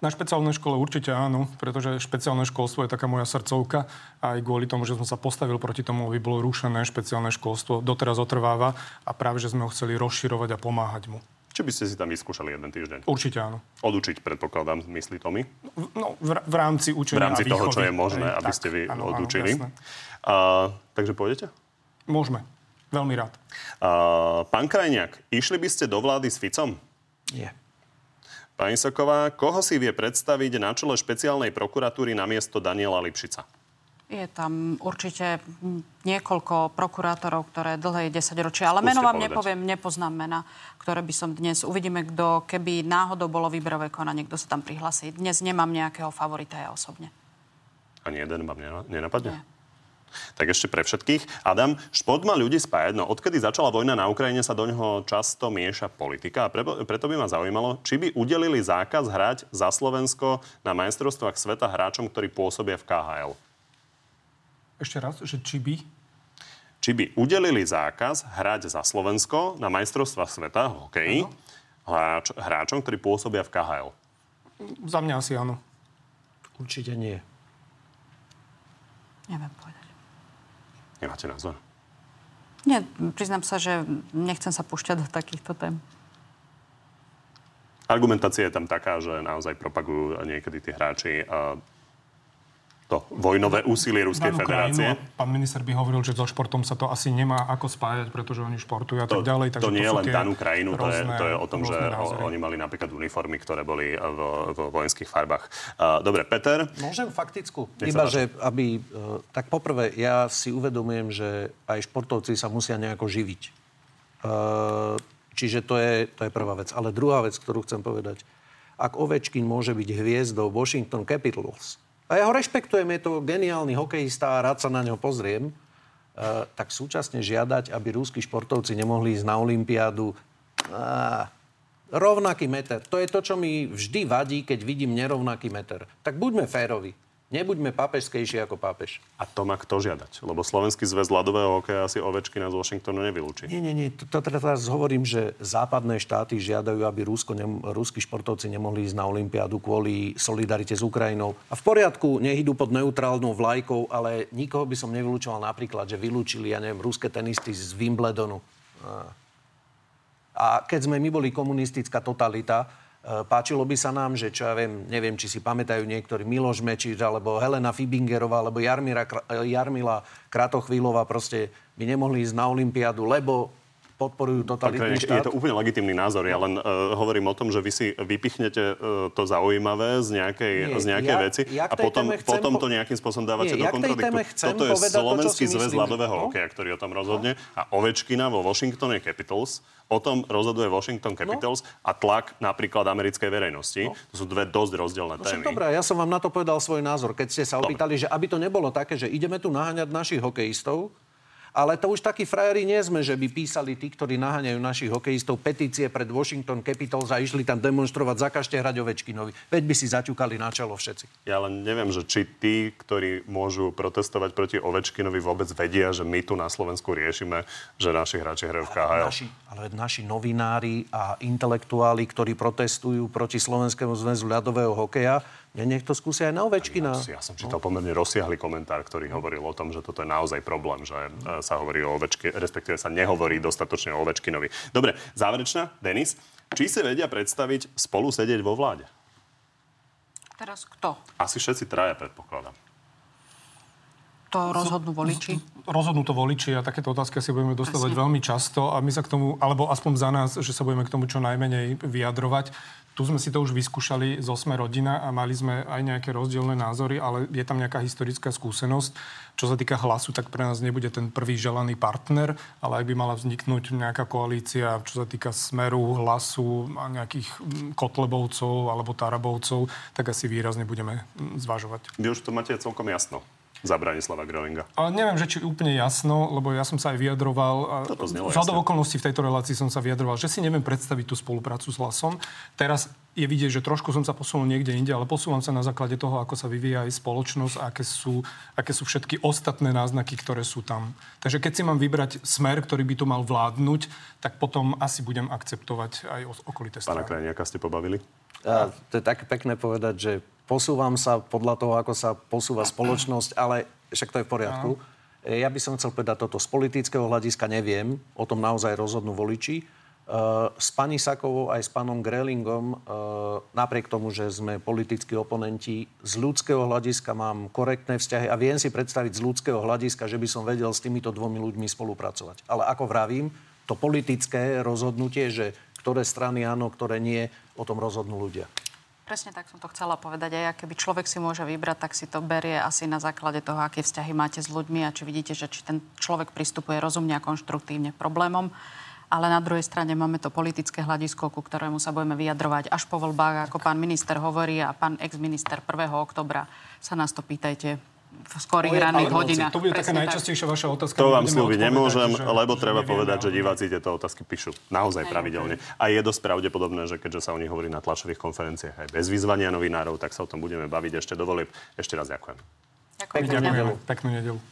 Na špeciálnej škole určite áno, pretože špeciálne školstvo je taká moja srdcovka. Aj kvôli tomu, že som sa postavil proti tomu, aby bolo rušené špeciálne školstvo, doteraz otrváva a práve, že sme ho chceli rozširovať a pomáhať mu. Či by ste si tam vyskúšali jeden týždeň? Určite áno. Odučiť, predpokladám, myslí Tomi? No, v, v rámci V učenia rámci a toho, výchovy. čo je možné, Hej, aby tak, ste vy áno, áno, odučili. jasné. A, takže pôjdete? Môžeme. Veľmi rád. A, pán Krajniak, išli by ste do vlády s Ficom? Nie. Pani Soková, koho si vie predstaviť na čele špeciálnej prokuratúry na miesto Daniela Lipšica? Je tam určite niekoľko prokurátorov, ktoré dlhé 10 ročia, ale Skúste meno vám povedať. nepoviem, nepoznám mena, ktoré by som dnes... Uvidíme, kto, keby náhodou bolo výberové konanie, kto sa tam prihlasí. Dnes nemám nejakého favorita ja osobne. Ani jeden vám nena- nenapadne? Nie. Tak ešte pre všetkých. Adam, šport má ľudí spájať. No, odkedy začala vojna na Ukrajine, sa do ňoho často mieša politika. A pre, preto by ma zaujímalo, či by udelili zákaz hrať za Slovensko na majstrovstvách sveta hráčom, ktorí pôsobia v KHL. Ešte raz, že či by? Či by udelili zákaz hrať za Slovensko na majstrovstvách sveta v hokeji hráč, hráčom, ktorí pôsobia v KHL. Za mňa asi áno. Určite nie. Neviem povedať. Nemáte názor? Nie, priznám sa, že nechcem sa púšťať do takýchto tém. Argumentácia je tam taká, že naozaj propagujú niekedy tí hráči uh, to vojnové úsilie Ruskej federácie. krajinu, pán minister by hovoril, že so športom sa to asi nemá ako spájať, pretože oni športujú a To, tak ďalej. to nie je len danú krajinu, to je, to je o tom, že názory. oni mali napríklad uniformy, ktoré boli v, v vojenských farbách. Uh, dobre, Peter, Môžem faktickú? Iba, že aby... e, Tak poprvé, ja si uvedomujem, že aj športovci sa musia nejako živiť. Čiže to je, to je prvá vec. Ale druhá vec, ktorú chcem povedať. Ak Ovečkin môže byť hviezdou Washington Capitals, a ja ho rešpektujem, je to geniálny hokejista a rád sa na ňo pozriem, e, tak súčasne žiadať, aby rúskí športovci nemohli ísť na Olympiádu. Á, rovnaký meter. To je to, čo mi vždy vadí, keď vidím nerovnaký meter. Tak buďme férovi. Nebuďme pápežskejší ako pápež. a to má kto žiadať? Lebo Slovenský zväz ľadového hokeja asi Ovečkina z Washingtonu nevylúči. Nie, nie, nie. To, to teraz hovorím, že západné štáty žiadajú, aby Rusko ne, ruskí športovci nemohli ísť na Olympiádu kvôli solidarite s Ukrajinou. A v poriadku, nech idú pod neutrálnou vlajkou, ale nikoho by som nevylúčoval napríklad, že vylúčili, ja neviem, ruské tenisty z Wimbledonu. A, keď sme my boli komunistická totalita, páčilo by sa nám, že čo ja viem, neviem, či si pamätajú niektorí Miloš Mečič, alebo Helena Fibingerová, alebo Jarmira, Kra- e, Jarmila Kratochvílová proste by nemohli ísť na Olympiádu, lebo podporujú totalitný je štát. to úplne legitimný názor. Ja len uh, hovorím o tom, že vy si vypichnete uh, to zaujímavé z nejakej, Nie, z nejakej ja- veci ja a potom, potom po- to nejakým spôsobom dávate Nie, do ja kontradiktu. Toto je to, Slovenský si zväz ľadového No. hokeja, ktorý o tom rozhodne. A Ovečkina vo Washingtone Capitals o tom rozhoduje Washington Capitals a tlak napríklad americkej verejnosti. To sú dve dosť rozdielne No témy. dobré, ja som vám na to povedal svoj názor, keď ste sa opýtali, že aby to nebolo také, že ideme tu naháňať našich hokejistov, ale to už takí frajeri nie sme, že by písali tí, ktorí naháňajú našich hokejistov petície pred Washington Capitals a išli tam demonstrovať, zakažte hrať Ovečkinovi. Veď by si zaťukali na čelo všetci. Ja len neviem, že či tí, ktorí môžu protestovať proti Ovečkinovi, vôbec vedia, že my tu na Slovensku riešime, že naši hráči hrajú v KHL. Naši, ale naši novinári a intelektuáli, ktorí protestujú proti Slovenskému zväzu ľadového hokeja, ne, nech to skúsia aj na Ovečkina. Ja som čítal pomerne rozsiahly komentár, ktorý hovoril o tom, že toto je naozaj problém, že e, sa hovorí o Ovečke, respektíve sa nehovorí dostatočne o Ovečkinovi. Dobre, záverečná. Denis, či si vedia predstaviť spolu sedieť vo vláde? Teraz kto? Asi všetci traja, predpokladám. To rozhodnú voliči? Rozhodnú to voliči a takéto otázky si budeme dostávať veľmi často a my sa k tomu, alebo aspoň za nás, že sa budeme k tomu čo najmenej vyjadrovať. Tu sme si to už vyskúšali z Osme rodina a mali sme aj nejaké rozdielne názory, ale je tam nejaká historická skúsenosť. Čo sa týka hlasu, tak pre nás nebude ten prvý želaný partner, ale ak by mala vzniknúť nejaká koalícia, čo sa týka smeru, hlasu a nejakých mm, kotlebovcov alebo tarabovcov, tak asi výrazne budeme mm, zvažovať. Vy už to máte celkom jasno za Branislava Grelinga. Ale neviem, že či úplne jasno, lebo ja som sa aj vyjadroval. hodou okolností v tejto relácii som sa vyjadroval, že si neviem predstaviť tú spoluprácu s hlasom. Teraz je vidieť, že trošku som sa posunul niekde inde, ale posúvam sa na základe toho, ako sa vyvíja aj spoločnosť a aké sú, aké sú všetky ostatné náznaky, ktoré sú tam. Takže keď si mám vybrať smer, ktorý by tu mal vládnuť, tak potom asi budem akceptovať aj okolité Pána strany. Krajniaka ste pobavili? A to je také pekné povedať, že posúvam sa podľa toho, ako sa posúva spoločnosť, ale však to je v poriadku. E, Ja by som chcel povedať toto. Z politického hľadiska neviem, o tom naozaj rozhodnú voliči. E, S pani Sakovou aj s pánom Grelingom, e, napriek tomu, že sme politickí oponenti, z ľudského hľadiska mám korektné vzťahy a viem si predstaviť z ľudského hľadiska, že by som vedel s týmito dvomi ľuďmi spolupracovať. Ale ako vravím, to politické rozhodnutie, že ktoré strany áno, ktoré nie, o tom rozhodnú ľudia. Presne tak som to chcela povedať. Aj keby človek si môže vybrať, tak si to berie asi na základe toho, aké vzťahy máte s ľuďmi a či vidíte, že či ten človek pristupuje rozumne a konštruktívne k problémom. Ale na druhej strane máme to politické hľadisko, ku ktorému sa budeme vyjadrovať až po voľbách, ako pán minister hovorí a pán ex-minister 1. oktobra sa nás to pýtajte v skorých ranných hodinách. To bude taká Presne najčastejšia vaša otázka. To vám slúbiť nemôžem, že- lebo že treba nevieme, povedať, že diváci tieto otázky píšu naozaj pravidelne. A je dosť pravdepodobné, že keďže sa o nich hovorí na tlačových konferenciách aj bez vyzvania novinárov, tak sa o tom budeme baviť ešte do volieb. Ešte raz ďakujem. Ďakujem. Peknú nedelu.